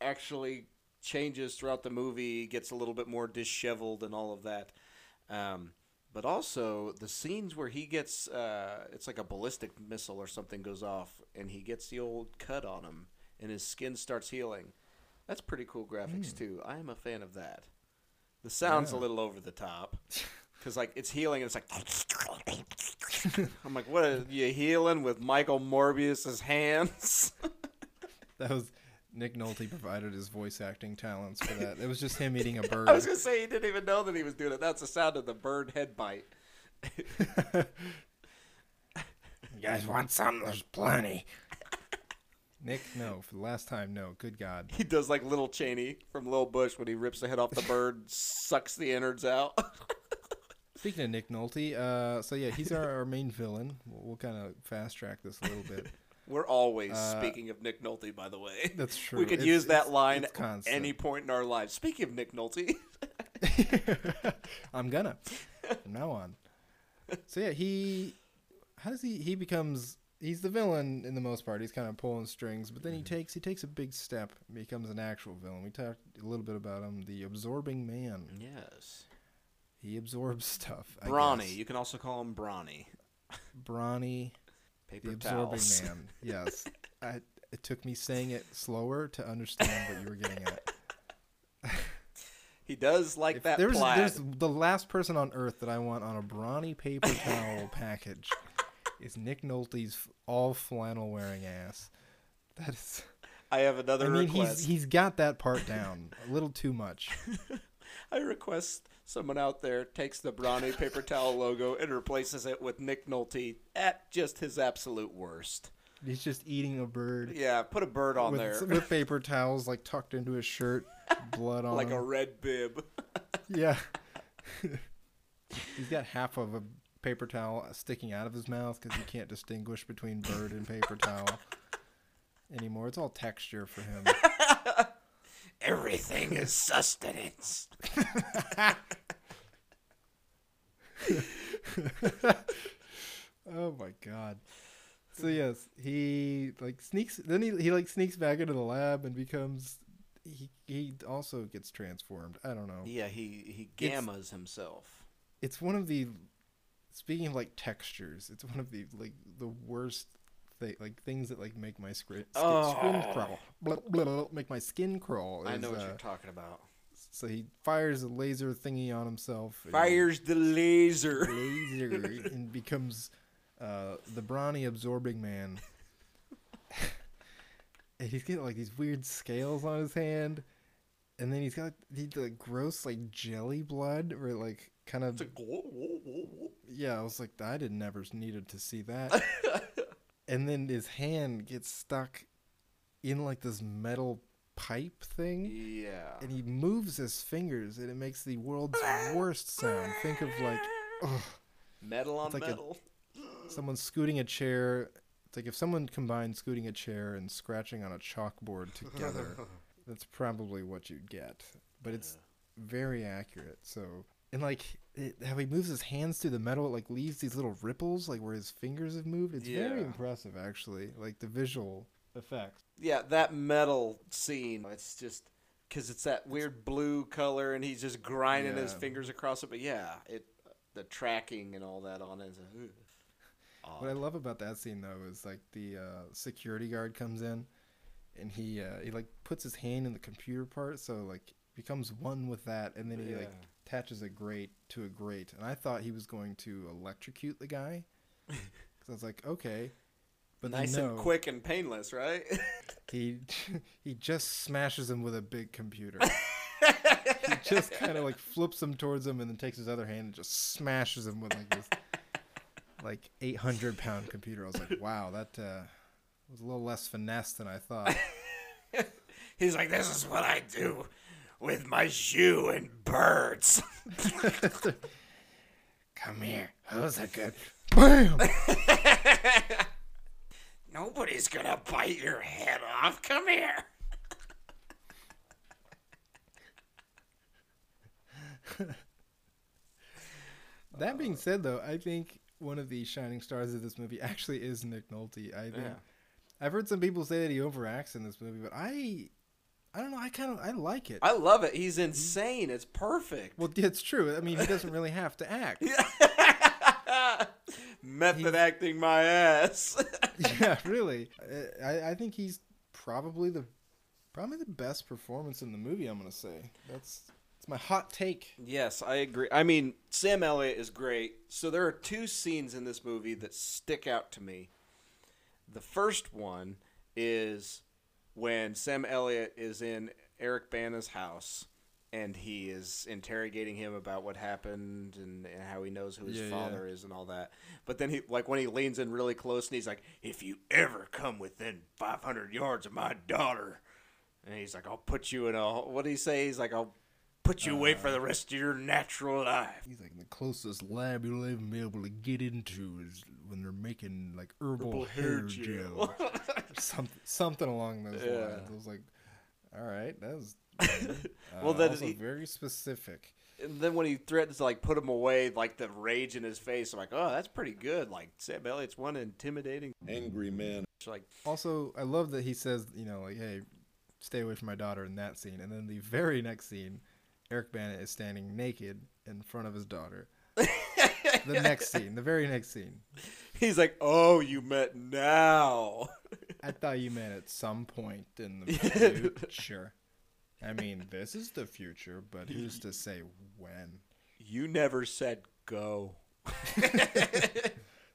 actually changes throughout the movie. Gets a little bit more disheveled and all of that. Um, but also the scenes where he gets uh, it's like a ballistic missile or something goes off, and he gets the old cut on him, and his skin starts healing. That's pretty cool graphics too. I am a fan of that. The sound's a little over the top because like it's healing and it's like I'm like, what are you healing with Michael Morbius's hands? That was Nick Nolte provided his voice acting talents for that. It was just him eating a bird. I was gonna say he didn't even know that he was doing it. That's the sound of the bird head bite. You guys want some? There's plenty. Nick, no, for the last time, no. Good God. He does like little Cheney from Lil Bush when he rips the head off the bird, sucks the innards out. Speaking of Nick Nolte, uh, so yeah, he's our, our main villain. We'll, we'll kind of fast track this a little bit. We're always Uh, speaking of Nick Nolte, by the way. That's true. We could It's- use that it's- line it's constant. any point in our lives. Speaking of Nick Nolte, I'm gonna from now on. So yeah, he how does he he becomes he's the villain in the most part. He's kind of pulling strings, but then Mm-hmm. he takes he takes a big step, becomes an actual villain. We talked a little bit about him, the absorbing man. yes, He absorbs stuff. I Brawny. guess. You can also call him Brawny. Brawny, Paper the absorbing towels. man. Yes, I, it took me saying it slower to understand what you were getting at. He does like If that there's, plaid. there's the last person on earth that I want on a brawny paper towel package is Nick Nolte's f- all flannel wearing ass. That is. I have another I mean, request. he's he's got that part down a little too much. I request someone out there takes the Brawny paper towel logo and replaces it with Nick Nolte at just his absolute worst. He's just eating a bird Yeah, put a bird on with, there, with paper towels like tucked into his shirt, blood on like a red bib. Yeah. he's got half of a paper towel sticking out of his mouth because he can't distinguish between bird and paper towel anymore. It's all texture for him. Everything is sustenance. Oh my god. So yes, he like sneaks. Then he he like sneaks back into the lab and becomes. He he also gets transformed. I don't know. Yeah, he he It's- gammas himself. It's one of the. Speaking of like textures, it's one of the like the worst thing like things that like make my skin, skin, skin crawl. Blah, blah, blah, make my skin crawl. I know what uh, you're talking about. So he fires a laser thingy on himself. Fires the laser. laser and becomes uh, the brawny absorbing man. and he's getting like these weird scales on his hand. and then he's got the, the gross like jelly blood, or like kind of yeah. I was like, I did never needed to see that. and then his hand gets stuck in like this metal pipe thing, Yeah. and he moves his fingers, and it makes the world's worst sound. Think of like, ugh, Metal on It's like a- metal. someone scooting a chair. It's like if someone combined scooting a chair and scratching on a chalkboard together. that's probably what you'd get. But it's very accurate. So and like it, how he moves his hands through the metal, it like leaves these little ripples, like where his fingers have moved. It's very impressive, actually. Like the visual effects. Yeah, that metal scene. It's just because it's that weird blue color, and he's just grinding his fingers across it. But yeah, it the tracking and all that on it. What I love about that scene though is like the uh, security guard comes in, and he uh, he like puts his hand in the computer part, so like becomes one with that, and then he like Yeah. Attaches a grate to a grate, and I thought he was going to electrocute the guy, because I was like, okay, but nice no, and quick and painless, right? He he just smashes him with a big computer. he just kind of like flips him towards him, and then takes his other hand and just smashes him with like this like 800 pound computer. I was like, wow, that uh, was a little less finesse than I thought. He's like, this is what I do with my shoe and birds. Come here. Who's a good? Bam! Nobody's gonna bite your head off. Come here. That being said, though, I think one of the shining stars of this movie actually is Nick Nolte. I think Yeah. I've heard some people say that he overacts in this movie, but I, I don't know. I kind of I like it. I love it. He's mm-hmm. insane. It's perfect. well, it's true. I mean, he doesn't really have to act. Method acting my ass. yeah, really. I, I think he's probably the probably the best performance in the movie. I'm gonna say that's it's my hot take. yes, I agree. I mean, Sam Elliott is great. So there are two scenes in this movie that stick out to me. The first one is when Sam Elliott is in Eric Bana's house and he is interrogating him about what happened and, and how he knows who his Yeah, yeah. father is and all that. But then he like when he leans in really close and he's like, If you ever come within 500 yards of my daughter, and he's like, I'll put you in a what do he say? He's like, I'll put you away for the rest of your natural life. He's like the closest lab you'll ever be able to get into is when they're making like herbal, Herbal hair, hair gel, gel. something something along those Yeah. lines. I was like, all right, that was uh, Well, then also he- very specific. And then when he threatens to like put him away, like the rage in his face, I'm like, oh, that's pretty good. Like Sam Elliott's one intimidating. angry man. It's like, Also, I love that he says, you know, like, hey, stay away from my daughter in that scene. And then the very next scene, Eric Bana is standing naked in front of his daughter. the next scene, the very next scene. he's like, oh, you met now. I thought you meant at some point in the future. I mean, this is the future, but who's to say when? you never said go.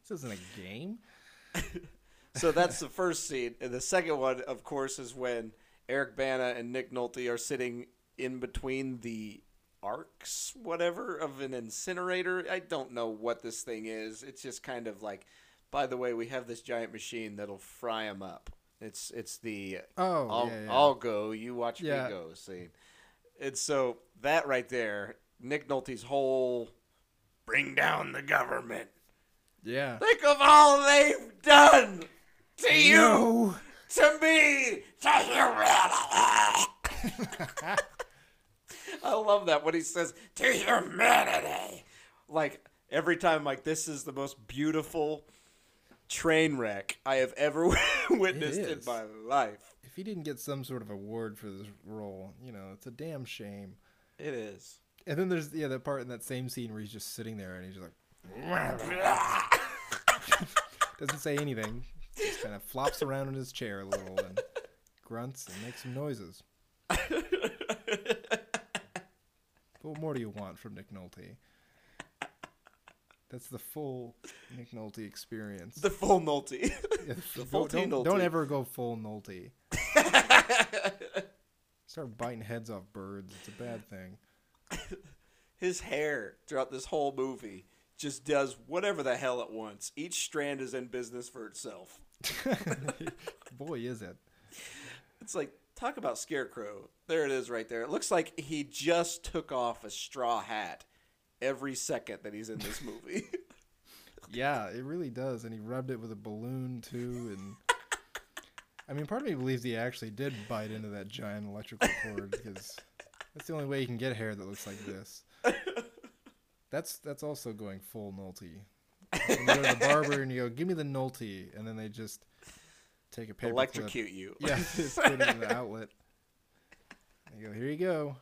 This isn't a game. So that's the first scene, and the second one, of course, is when Eric Bana and Nick Nolte are sitting in between the arcs, whatever, of an incinerator. I don't know what this thing is. It's just kind of like, by the way, we have this giant machine that'll fry them up. It's it's the Oh, I'll, yeah, yeah. I'll go, you watch Yeah. me go scene. And so that right there, Nick Nolte's whole Bring down the government. yeah. think of all they've done To you, to me. to humanity, I love that when he says to humanity. like every time like this is the most beautiful train wreck I have ever witnessed in my life. If he didn't get some sort of award for this role, you know, it's a damn shame. It is. And then there's yeah that part in that same scene where he's just sitting there and he's just like doesn't say anything, just kind of flops around in his chair a little and grunts and makes some noises. What more do you want from Nick Nolte? That's the full Nick Nolte experience. The full Nolte. Yeah, the don't- full don't, Nolte. don't ever go full Nolte. Start biting heads off birds. It's a bad thing. His hair throughout this whole movie just does whatever the hell it wants. Each strand is in business for itself. Boy, is it. It's like talk about scarecrow. There it is right there. It looks like he just took off a straw hat every second that he's in this movie. Yeah, it really does. And he rubbed it with a balloon too. And I mean, part of me believes he actually did bite into that giant electrical cord because that's the only way you can get hair that looks like this. That's that's also going full Nolte. You go to the barber and you go, "Give me the Nolte," and then they just take a paper clip. Electrocute you. Yeah, just put it in the outlet. And you go, "Here you go."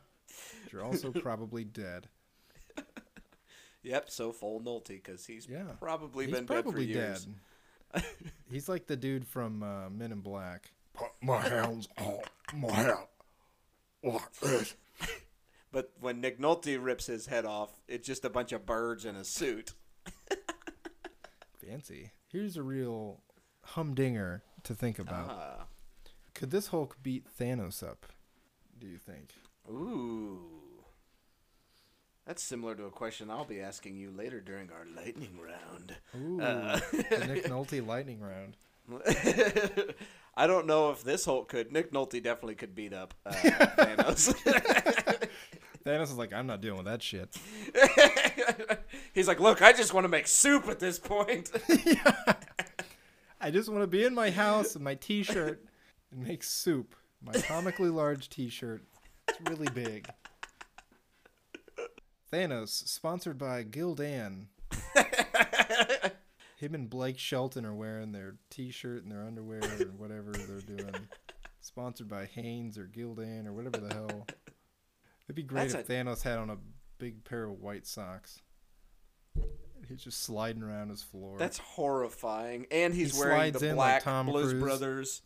But you're also probably dead. Yep, so full Nolte because he's Yeah, probably He's been probably dead for years. dead. He's like the dude from uh, Men in Black. Put my hands on my head like this. But when Nick Nolte rips his head off, it's just a bunch of birds in a suit. Fancy. Here's a real humdinger to think about. Ah. Could this Hulk beat Thanos up? Do you think? Ooh. That's similar to a question I'll be asking you later during our lightning round. Ooh, Uh. the Nick Nolte lightning round. I don't know if this Hulk could. Nick Nolte definitely could beat up uh, Thanos. Thanos is like, I'm not dealing with that shit. He's like, look, I just want to make soup at this point. I just want to be in my house in my T-shirt and make soup. My comically large T-shirt. It's really big. Thanos, sponsored by Gildan. Him and Blake Shelton are wearing their T-shirt and their underwear or whatever they're doing. Sponsored by Hanes or Gildan or whatever the hell. It'd be great That's if Thanos had on a big pair of white socks. He's just sliding around his floor. That's horrifying. And he's He wearing the like black Tom Blues Cruise. Brothers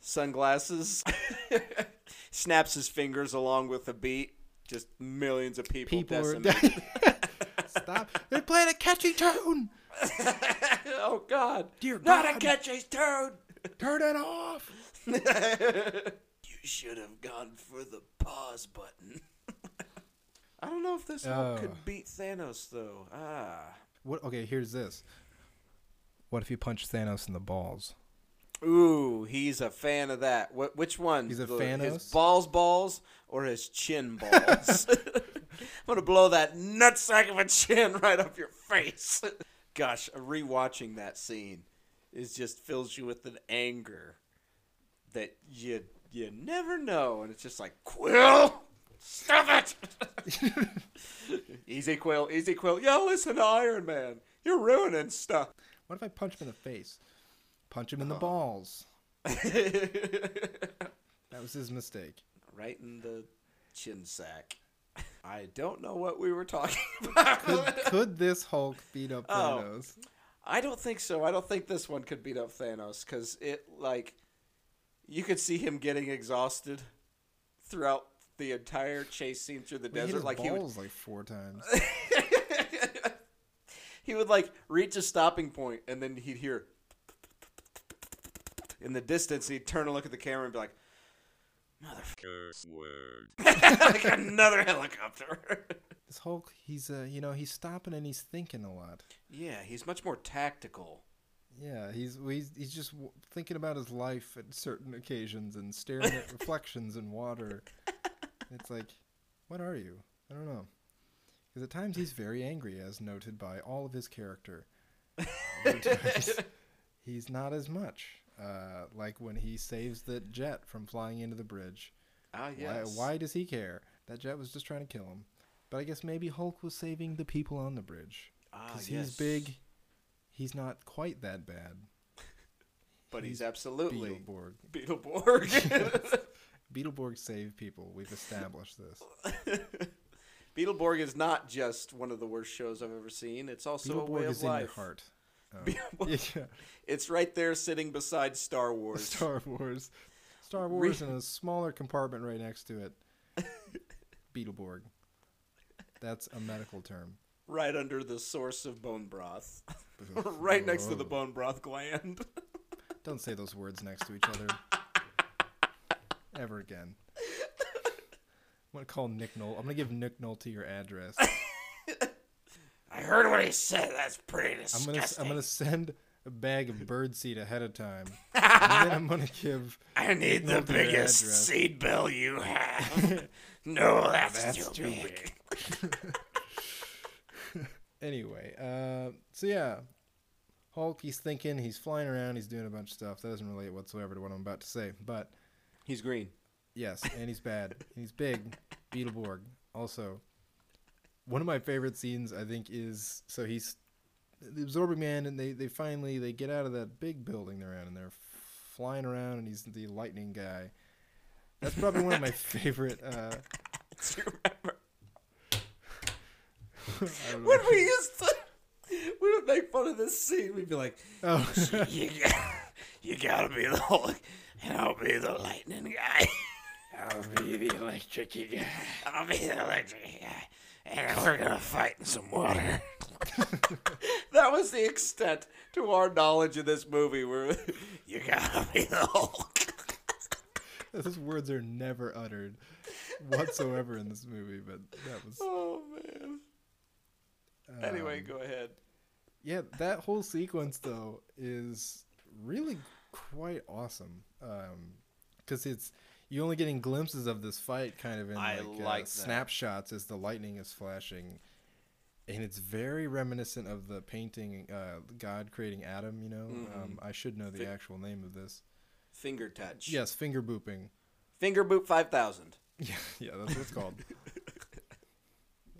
sunglasses. Snaps his fingers along with the beat. Just millions of people, people are stop. They're playing a catchy tune. oh God! Dear God! Not a catchy tune. Turn it off. you should have gone for the pause button. I don't know if this Oh. could beat Thanos though. Ah. What? Okay, here's this. What if you punch Thanos in the balls? Ooh, he's a fan of that. What? Which one? He's a The- Thanos? His balls, balls, or his chin balls? I'm gonna blow that nutsack of a chin right up your face. Gosh, rewatching that scene is just fills you with an anger that you you never know, and it's just like Quill, stop it. Easy, Quill, easy, Quill. Yeah, listen to Iron Man. You're ruining stuff. What if I punch him in the face? Punch him in the Oh. balls. That was his mistake. right in the chin sack. I don't know what we were talking about. Could, could this Hulk beat up Oh. Thanos? I don't think so. I don't think this one could beat up Thanos because it like you could see him getting exhausted throughout the entire chase scene through the desert. Like he would, balls like four times. he would like reach a stopping point and then he'd hear in the distance. He'd turn and look at the camera and be like, Curse word. like another helicopter. this Hulk, he's uh, you know, he's stopping and he's thinking a lot. yeah, he's much more tactical. Yeah, he's he's he's just w- thinking about his life at certain occasions and staring at reflections in water. It's like, what are you? I don't know. Because at times he's very angry, as noted by all of his character. He's not as much. Uh, like when he saves the jet from flying into the bridge. Ah, yes. Why, why does he care? That jet was just trying to kill him. But I guess maybe Hulk was saving the people on the bridge. Ah, Because yes. he's big. He's not quite that bad. but he's, he's absolutely Beetleborg. Beetleborg. Beetleborg save people. We've established this. Beetleborg is not just one of the worst shows I've ever seen. It's also a way of life. heart. Beetleborg- yeah, It's right there, sitting beside Star Wars. Star Wars. Star Wars in a smaller compartment right next to it. Beetleborg. That's a medical term. right under the source of bone broth, right next to the bone broth gland. Don't say those words next to each other. Ever again. I'm gonna call Nick Nolte. I'm gonna give Nick Nolte your address. I heard what he said. That's pretty disgusting. I'm gonna I'm gonna send a bag of bird seed ahead of time, and then I'm gonna give. I need the biggest seed bill you have. no, that's, That's too, too big. Anyway, uh, so yeah, Hulk. He's thinking. He's flying around. He's doing a bunch of stuff. That doesn't relate whatsoever to what I'm about to say. But He's green. yes, and he's bad. he's big. Beetleborg. Also, one of my favorite scenes I think is so he's the absorbing man, and they they finally they get out of that big building they're in, and they're flying around, and he's the lightning guy. That's probably one of my favorite. Uh, Do you remember I don't know. when we used to? We would make fun of this scene. We'd be like, Oh, you, got, you gotta be the Hulk, I'll be the lightning guy. I'll be the electric guy. I'll be the electric guy, and we're gonna fight in some water. that was the extent to our knowledge of this movie. Where You gotta be the Hulk. those words are never uttered whatsoever in this movie, but that was. oh man. Anyway, um, go ahead. Yeah, that whole sequence though is really quite awesome. Um, because it's you're only getting glimpses of this fight kind of in I like, like uh, snapshots as the lightning is flashing, and it's very reminiscent of the painting uh, God creating Adam. You know, um, I should know the Fi- actual name of this. Finger touch. Yes, finger booping. Finger boop five thousand. Yeah, yeah, that's what it's called.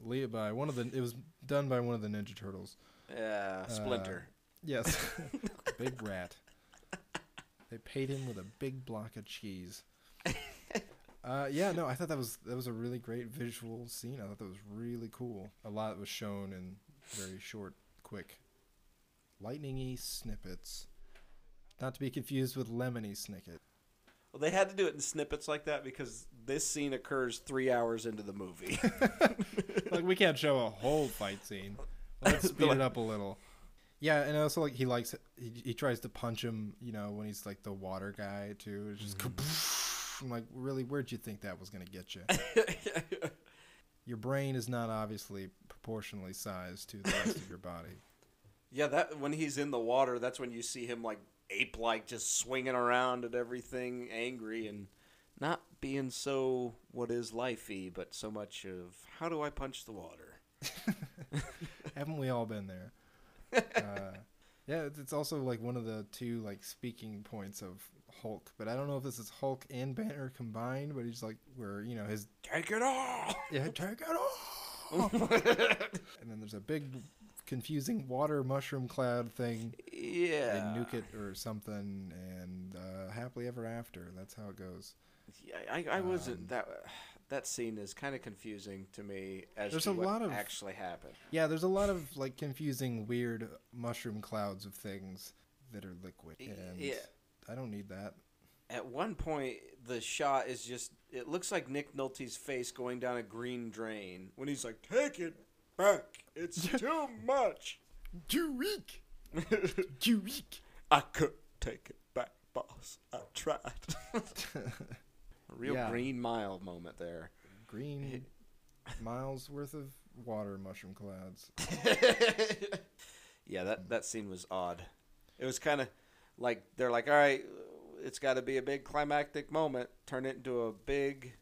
Lead by one of the. It was done by one of the Ninja Turtles. Yeah, Splinter. Yes, big rat. They paid him with a big block of cheese. Uh, yeah, no, I thought that was that was a really great visual scene. I thought that was really cool. A lot was shown in very short, quick, lightningy snippets. Not to be confused with lemony snicket. well, they had to do it in snippets like that because this scene occurs three hours into the movie. like we can't show a whole fight scene. Let's speed it up a little. Yeah, and also like he likes he, he tries to punch him, you know, when he's like the water guy too. It's just mm-hmm. I'm like, really, where'd you think that was gonna get you? your brain is not obviously proportionally sized to the rest of your body. yeah, that when he's in the water, that's when you see him like ape like just swinging around at everything, angry and not being so what is lifey, but so much of how do I punch the water? Haven't we all been there? Uh, yeah, it's, it's also like one of the two like speaking points of Hulk, but I don't know if this is Hulk and Banner combined. But he's like where you know his Take it all. Yeah, take it off. and then there's a big, confusing water mushroom cloud thing. Yeah. They nuke it or something, and uh, happily ever after. That's how it goes. Yeah, I, I wasn't Um, that. That scene is kind of confusing to me as There's to a what lot of- actually happened. Yeah, there's a lot of like confusing, weird mushroom clouds of things that are liquid, and yeah. I don't need that. At one point, the shot is just. It looks like Nick Nolte's face going down a green drain when he's like, "Take it back. It's too much." Too weak. Too weak. I could take it back, boss. I tried. a real Yeah. Green Mile moment there. Green miles worth of water mushroom clouds. yeah, that that scene was odd. It was kind of like they're like, all right, it's got to be a big climactic moment. Turn it into a big.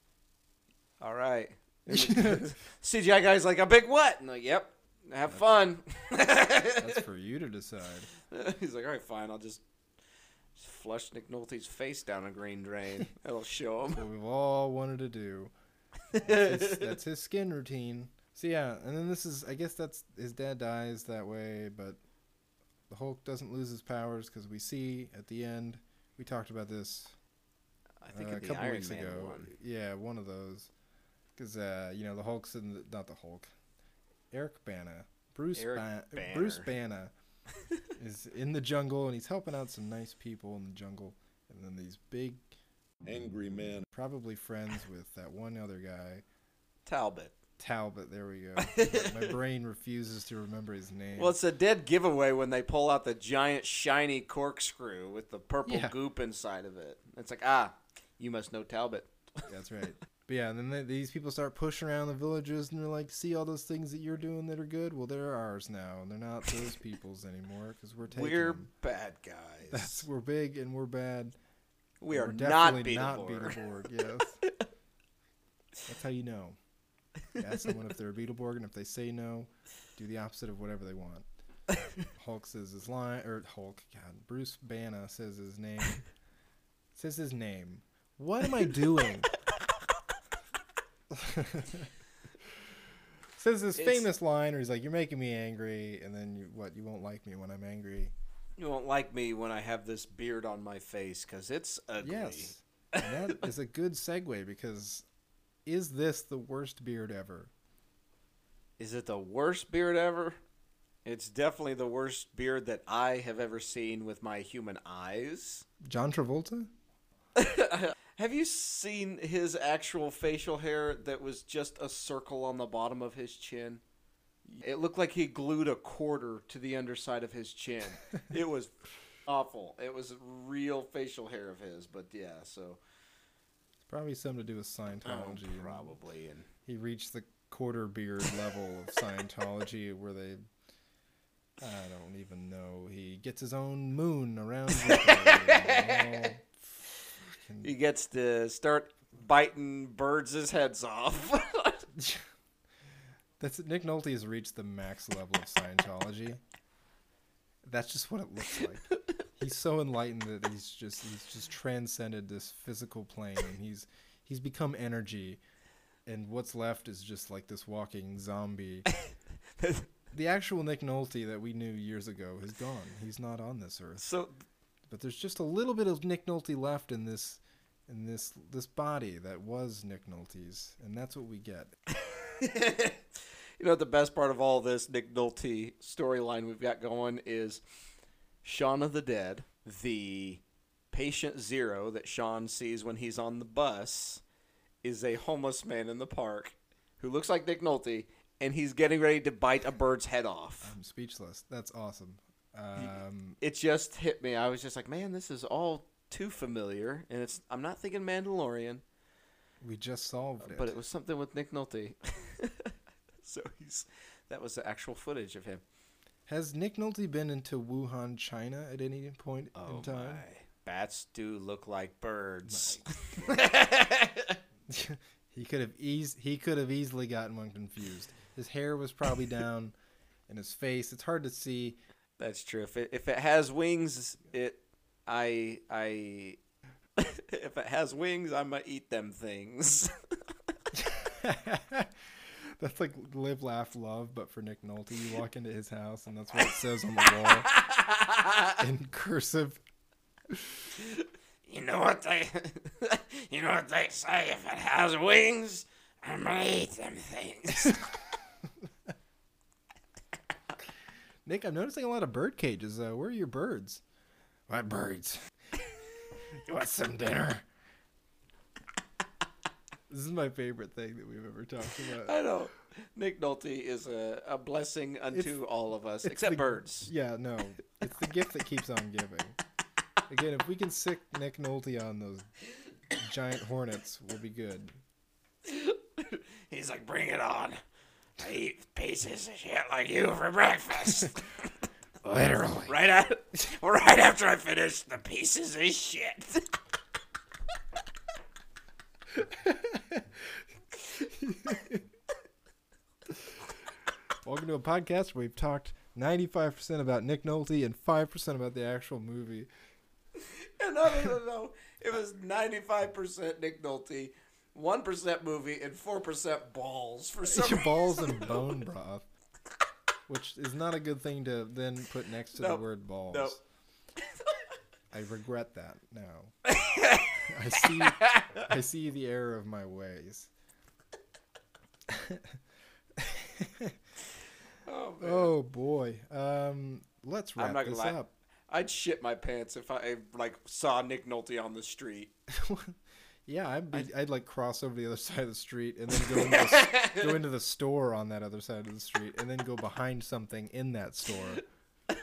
All right. CGI guy's like a big what? And like, yep. Have fun. That's for you to decide. He's like, all right, fine. I'll just, just flush Nick Nolte's face down a green drain. That'll show him. what we've all wanted to do. That's his, that's his skin routine. So yeah, and then this is I guess that's his dad dies that way, but the Hulk doesn't lose his powers because we see at the end we talked about this I think uh, a couple weeks Man ago. one. Yeah, one of those. Because uh, you know the Hulk's in the, not the Hulk, Eric Bana, Bruce Eric Ba- Banner. Bruce Bana is in the jungle and he's helping out some nice people in the jungle, and then these big, Angry men, probably friends with that one other guy, Talbot. Talbot. There we go. My brain refuses to remember his name. Well, it's a dead giveaway when they pull out the giant shiny corkscrew with the purple Yeah. goop inside of it. It's like, ah, you must know Talbot. That's right. But yeah, and then they, these people start pushing around the villages, and they're like, "See all those things that you're doing that are good? Well, they're ours now, and they're not those people's anymore because we're taking We're them. bad guys. That's we're big and we're bad. we are we're definitely not Beetleborg. Beetleborg. Yes, that's how you know. You ask someone if they're a Beetleborg, and if they say no, do the opposite of whatever they want. Hulk says his line, or Hulk, God, Bruce Banner says his name. says his name. What am I doing? says this It's- famous line, where he's like, "You're making me angry," and then you what? You won't like me when I'm angry. You won't like me when I have this beard on my face because it's ugly. Yes, and that is a good segue because is this the worst beard ever? Is it the worst beard ever? It's definitely the worst beard that I have ever seen with my human eyes. John Travolta? Have you seen his actual facial hair that was just a circle on the bottom of his chin? It looked like he glued a quarter to the underside of his chin. it was awful. It was real facial hair of his, but yeah, so it's Probably something to do with oh, Scientology. and probably and He reached the quarter beard level of Scientology where they. I don't even know. He gets his own moon around. Jupiter, and all fucking- he gets to start biting birds' heads off. That's Nick Nolte has reached the max level of Scientology. That's just what it looks like. He's so enlightened that he's just he's just transcended this physical plane and he's he's become energy and what's left is just like this walking zombie. the actual Nick Nolte that we knew years ago has gone. He's not on this earth. so But there's just a little bit of Nick Nolte left in this in this this body that was Nick Nolte's and that's what we get. you know the best part of all this Nick Nolte storyline we've got going is Shaun of the Dead, the patient zero that Sean sees when he's on the bus, is a homeless man in the park who looks like Nick Nolte, and he's getting ready to bite a bird's head off. I'm speechless. That's awesome. Um, It just hit me. I was just like, man, this is all too familiar, and it's. I'm not thinking Mandalorian. we just solved it. but it was something with Nick Nolte. so he's that was the actual footage of him. Has Nick Nolte been into Wuhan, China at any point in time? Oh my. Bats do look like birds. he could have eas- he could have easily gotten one confused. His hair was probably down and his face. It's hard to see. That's true. If it if it has wings, it I I if it has wings, I'm gonna eat them things. that's like live, laugh, love, but for Nick Nolte. You walk into his house and that's what it says on the wall in cursive. You know what they, you know what they say? If it has wings, I'm gonna eat them things. Nick, I'm noticing a lot of bird cages. Uh, where are your birds? What birds? You want some dinner? This is my favorite thing that we've ever talked about. I know. Nick Nolte is a, a blessing unto It's- all of us, except the- birds. Yeah, no. It's the gift that keeps on giving. Again, if we can sick Nick Nolte on those giant hornets, we'll be good. He's like, bring it on. I eat pieces of shit like you for breakfast. Literally. right at, right after I finish the pieces of shit. Welcome to a podcast where we've talked 95% about Nick Nolte and 5% about the actual movie. And no, no, no. It was 95% Nick Nolte, 1% movie, and 4% balls for some reason. balls and bone broth. Which is not a good thing to then put next to Nope. the word balls. Nope. I regret that now. I see I see the error of my ways. Oh. Oh boy. Um let's I'm wrap not gonna this lie. up. I'd shit my pants if I like saw Nick Nolte on the street. Yeah, I'd, be, I'd like cross over the other side of the street and then go into, the, go into the store on that other side of the street and then go behind something in that store.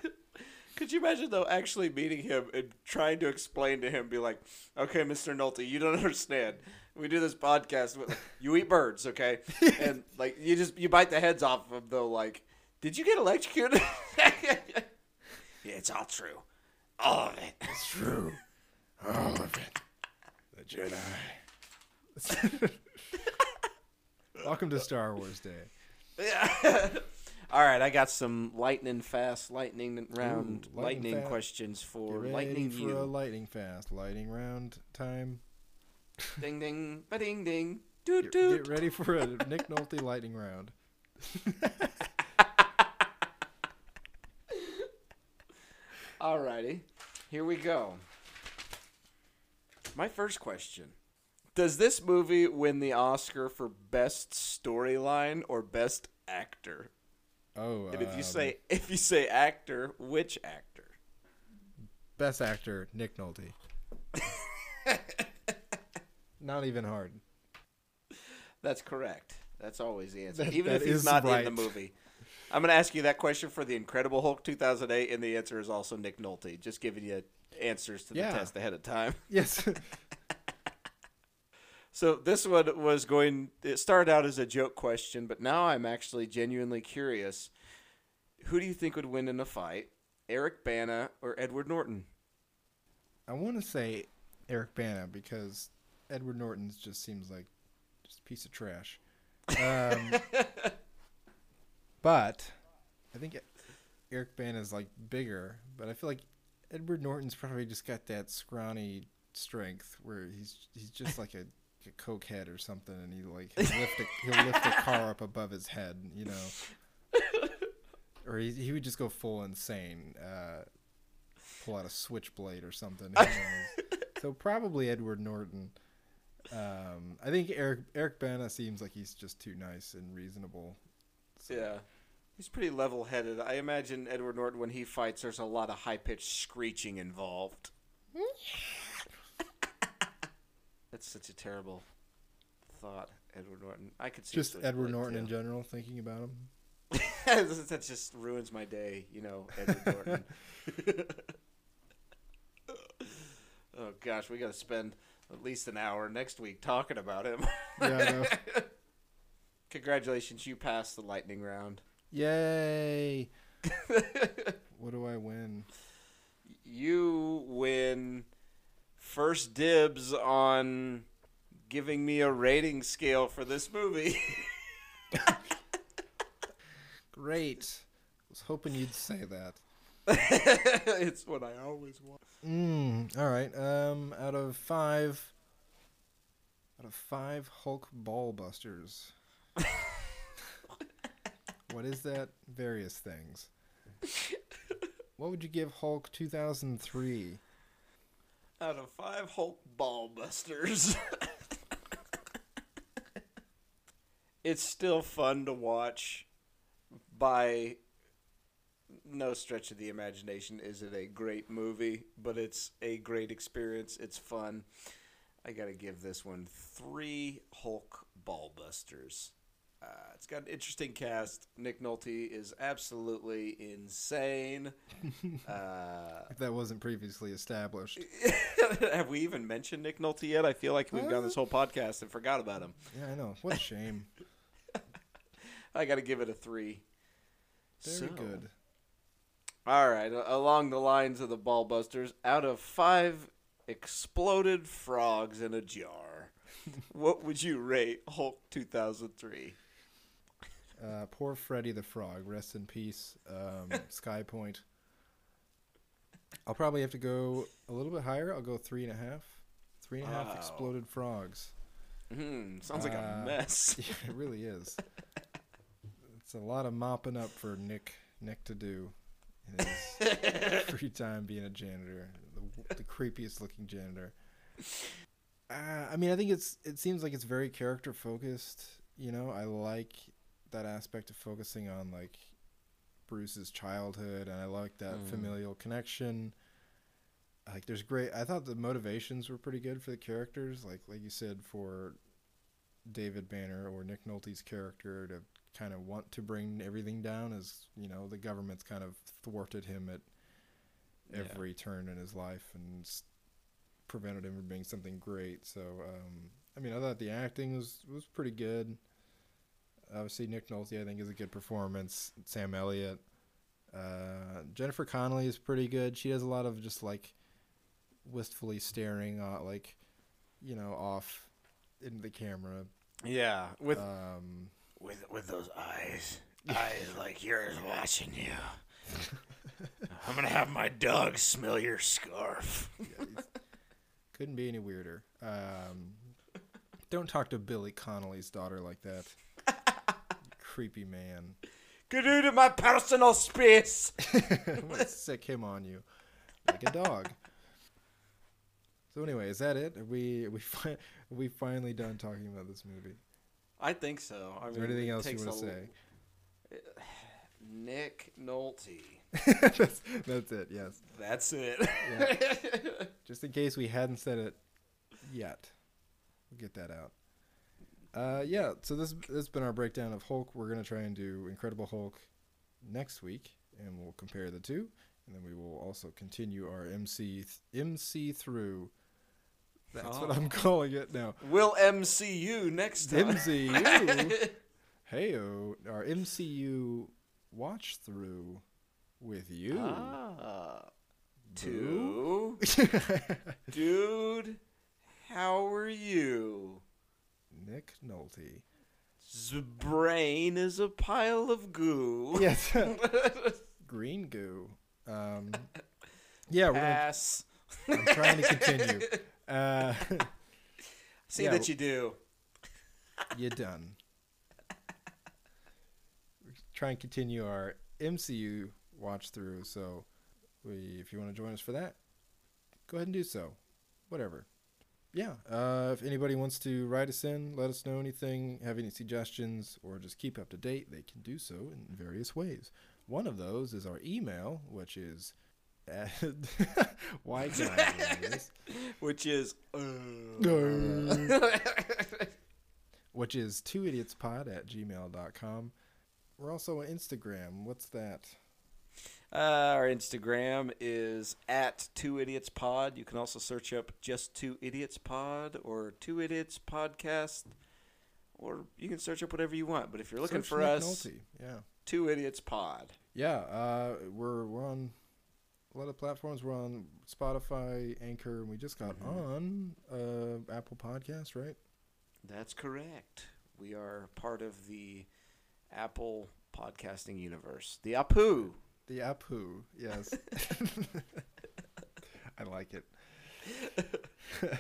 Could you imagine though actually meeting him and trying to explain to him, be like, "Okay, Mister Nolte, you don't understand. We do this podcast. With, you eat birds, okay? And like you just you bite the heads off of them though. Like, did you get electrocuted? Yeah, it's all true. All of it. It's true. All of it. The Jedi. Welcome to Star Wars Day. Yeah. All right, I got some lightning fast, lightning round, Ooh, lightning lightning fa- questions for Get ready lightning for you. a lightning fast, lightning round time. ding ding, ba ding ding, doot Get, doot. get ready for a Nick Nolte lightning round. Alrighty, here we go. My first question: Does this movie win the Oscar for best storyline or best actor? Oh, And if you um, say if you say actor, which actor? best actor, Nick Nolte. Not even hard. That's correct. That's always the answer, That- even that if he's is not in the movie. I'm going to ask you that question for the Incredible Hulk 2008, and the answer is also Nick Nolte. Just giving you answers to the Yeah. test ahead of time. Yes. So this one was going. It started out as a joke question, but now I'm actually genuinely curious. Who do you think would win in a fight, Eric Bana or Edward Norton? I want to say Eric Bana because Edward Norton's just seems like just a piece of trash. Um, but I think Eric Bana is like bigger, but I feel like Edward Norton's probably just got that scrawny strength where he's he's just like a, a cokehead or something, and he like he'll lift a, he'll lift a car up above his head, you know. Or he, he would just go full insane, uh, pull out a switchblade or something. so probably Edward Norton. Um, I think Eric Eric Bana seems like he's just too nice and reasonable. So- Yeah. He's pretty level headed. I imagine Edward Norton, when he fights, there's a lot of high pitched screeching involved. That's such a terrible thought, Edward Norton. I could see Just Switchblade, Edward Norton in general. Thinking about him. that just ruins my day, you know, Edward Norton. oh gosh, we got to spend at least an hour next week talking about him. Yeah, I know. Congratulations, you passed the lightning round. Yay! what do I win? You win first dibs on giving me a rating scale for this movie. Great. I was hoping you'd say that. it's what I always want. Mm, all right. Um, out of five, out of five Hulk ball busters. What is that? Various things. What would you give Hulk 2003? Out of five Hulk ball busters. it's still fun to watch by no stretch of the imagination is it a great movie, but it's a great experience. It's fun. I got to give this one three Hulk ball busters. Uh, it's got an interesting cast. Nick Nolte is absolutely insane. uh, If that wasn't previously established. have we even mentioned Nick Nolte yet? I feel like we've done this whole podcast and forgot about him. Yeah, I know. What a shame. I got to give it a three. Very So- good. All right, along the lines of the Ballbusters, out of five exploded frogs in a jar, what would you rate Hulk 2003? Uh, poor Freddy the Frog. Rest in peace. Um, Sky Point. I'll probably have to go a little bit higher. I'll go three and a half. Three and a half Wow. exploded frogs. Hmm, sounds like a Uh, mess. Yeah, it really is. It's a lot of mopping up for Nick Nick to do in his free time being a janitor, the, the creepiest looking janitor. Uh, I mean, I think it's it seems like it's very character focused. You know, I like that aspect of focusing on like Bruce's childhood, and I like that Mm. familial connection. Like, there's great. I thought the motivations were pretty good for the characters. Like, like you said, for David Banner or Nick Nolte's character to kind of want to bring everything down, as you know, the government's kind of thwarted him at Yeah. every turn in his life and prevented him from being something great. So, um, I mean, I thought the acting was was pretty good. Obviously, Nick Nolte, I think, is a good performance. Sam Elliott, uh, Jennifer Connelly is pretty good. She does a lot of just like wistfully staring, uh, like you know, off into the camera. Yeah, with Um, With with those eyes, eyes like yours watching you. I'm gonna have my dog smell your scarf. couldn't be any weirder. Um, don't talk to Billy Connolly's daughter like that. Creepy man. get out of my personal space. Sick him on you like a dog. So anyway, is that it? Are we are we fi- are we finally done talking about this movie? I think so. I Is there anything else you want to say? Nick Nolte. that's, that's it. Yes. That's it. Yeah. Just in case we hadn't said it yet, we'll get that out. Uh, yeah. So this this has been our breakdown of Hulk. We're gonna try and do Incredible Hulk next week, and we'll compare the two, and then we will also continue our MC th- MC through. That's what Oh. I'm calling it now. We'll MCU next time. MCU. Heyo, our MCU watch through with you. Ah. Two. Dude, how are you? Nick Nolte. Z brain is a pile of goo. Yes. Green goo. Um, yeah, we're gonna, I'm trying to continue. Uh, See Yeah, that you do. You're done. Try and continue our MCU watch through. So, we, if you want to join us for that, go ahead and do so. Whatever. Yeah. Uh, if anybody wants to write us in, let us know anything, have any suggestions, or just keep up to date, they can do so in various ways. One of those is our email, which is why can I remember this? Which is. uh, which is two idiotspod at gmail.com. We're also on Instagram. What's that? Uh, our Instagram is at Two Idiots Pod. You can also search up just Two Idiots Pod or Two Idiots Podcast, or you can search up whatever you want. But if you're looking Search for Nick us, Nolte. Yeah. Two Idiots Pod. Yeah, uh, we're we're on a lot of platforms. We're on Spotify, Anchor, and we just got on uh, Apple Podcast, right? That's correct. We are part of the Apple podcasting universe, the Apu. The Apu, yes. I like it.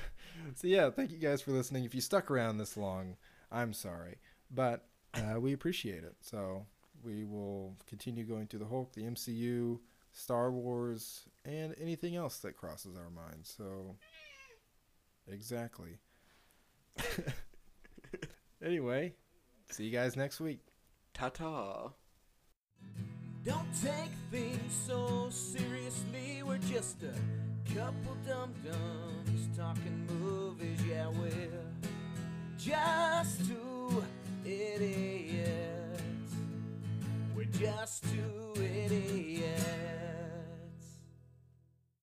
so yeah, thank you guys for listening. If you stuck around this long, I'm sorry, but uh, we appreciate it. So we will continue going through the Hulk, the MCU, Star Wars, and anything else that crosses our minds. So exactly. anyway, see you guys next week. Ta ta. Don't take things so seriously. We're just a couple dum dums talking movies. Yeah, we're just two idiots. We're just two idiots.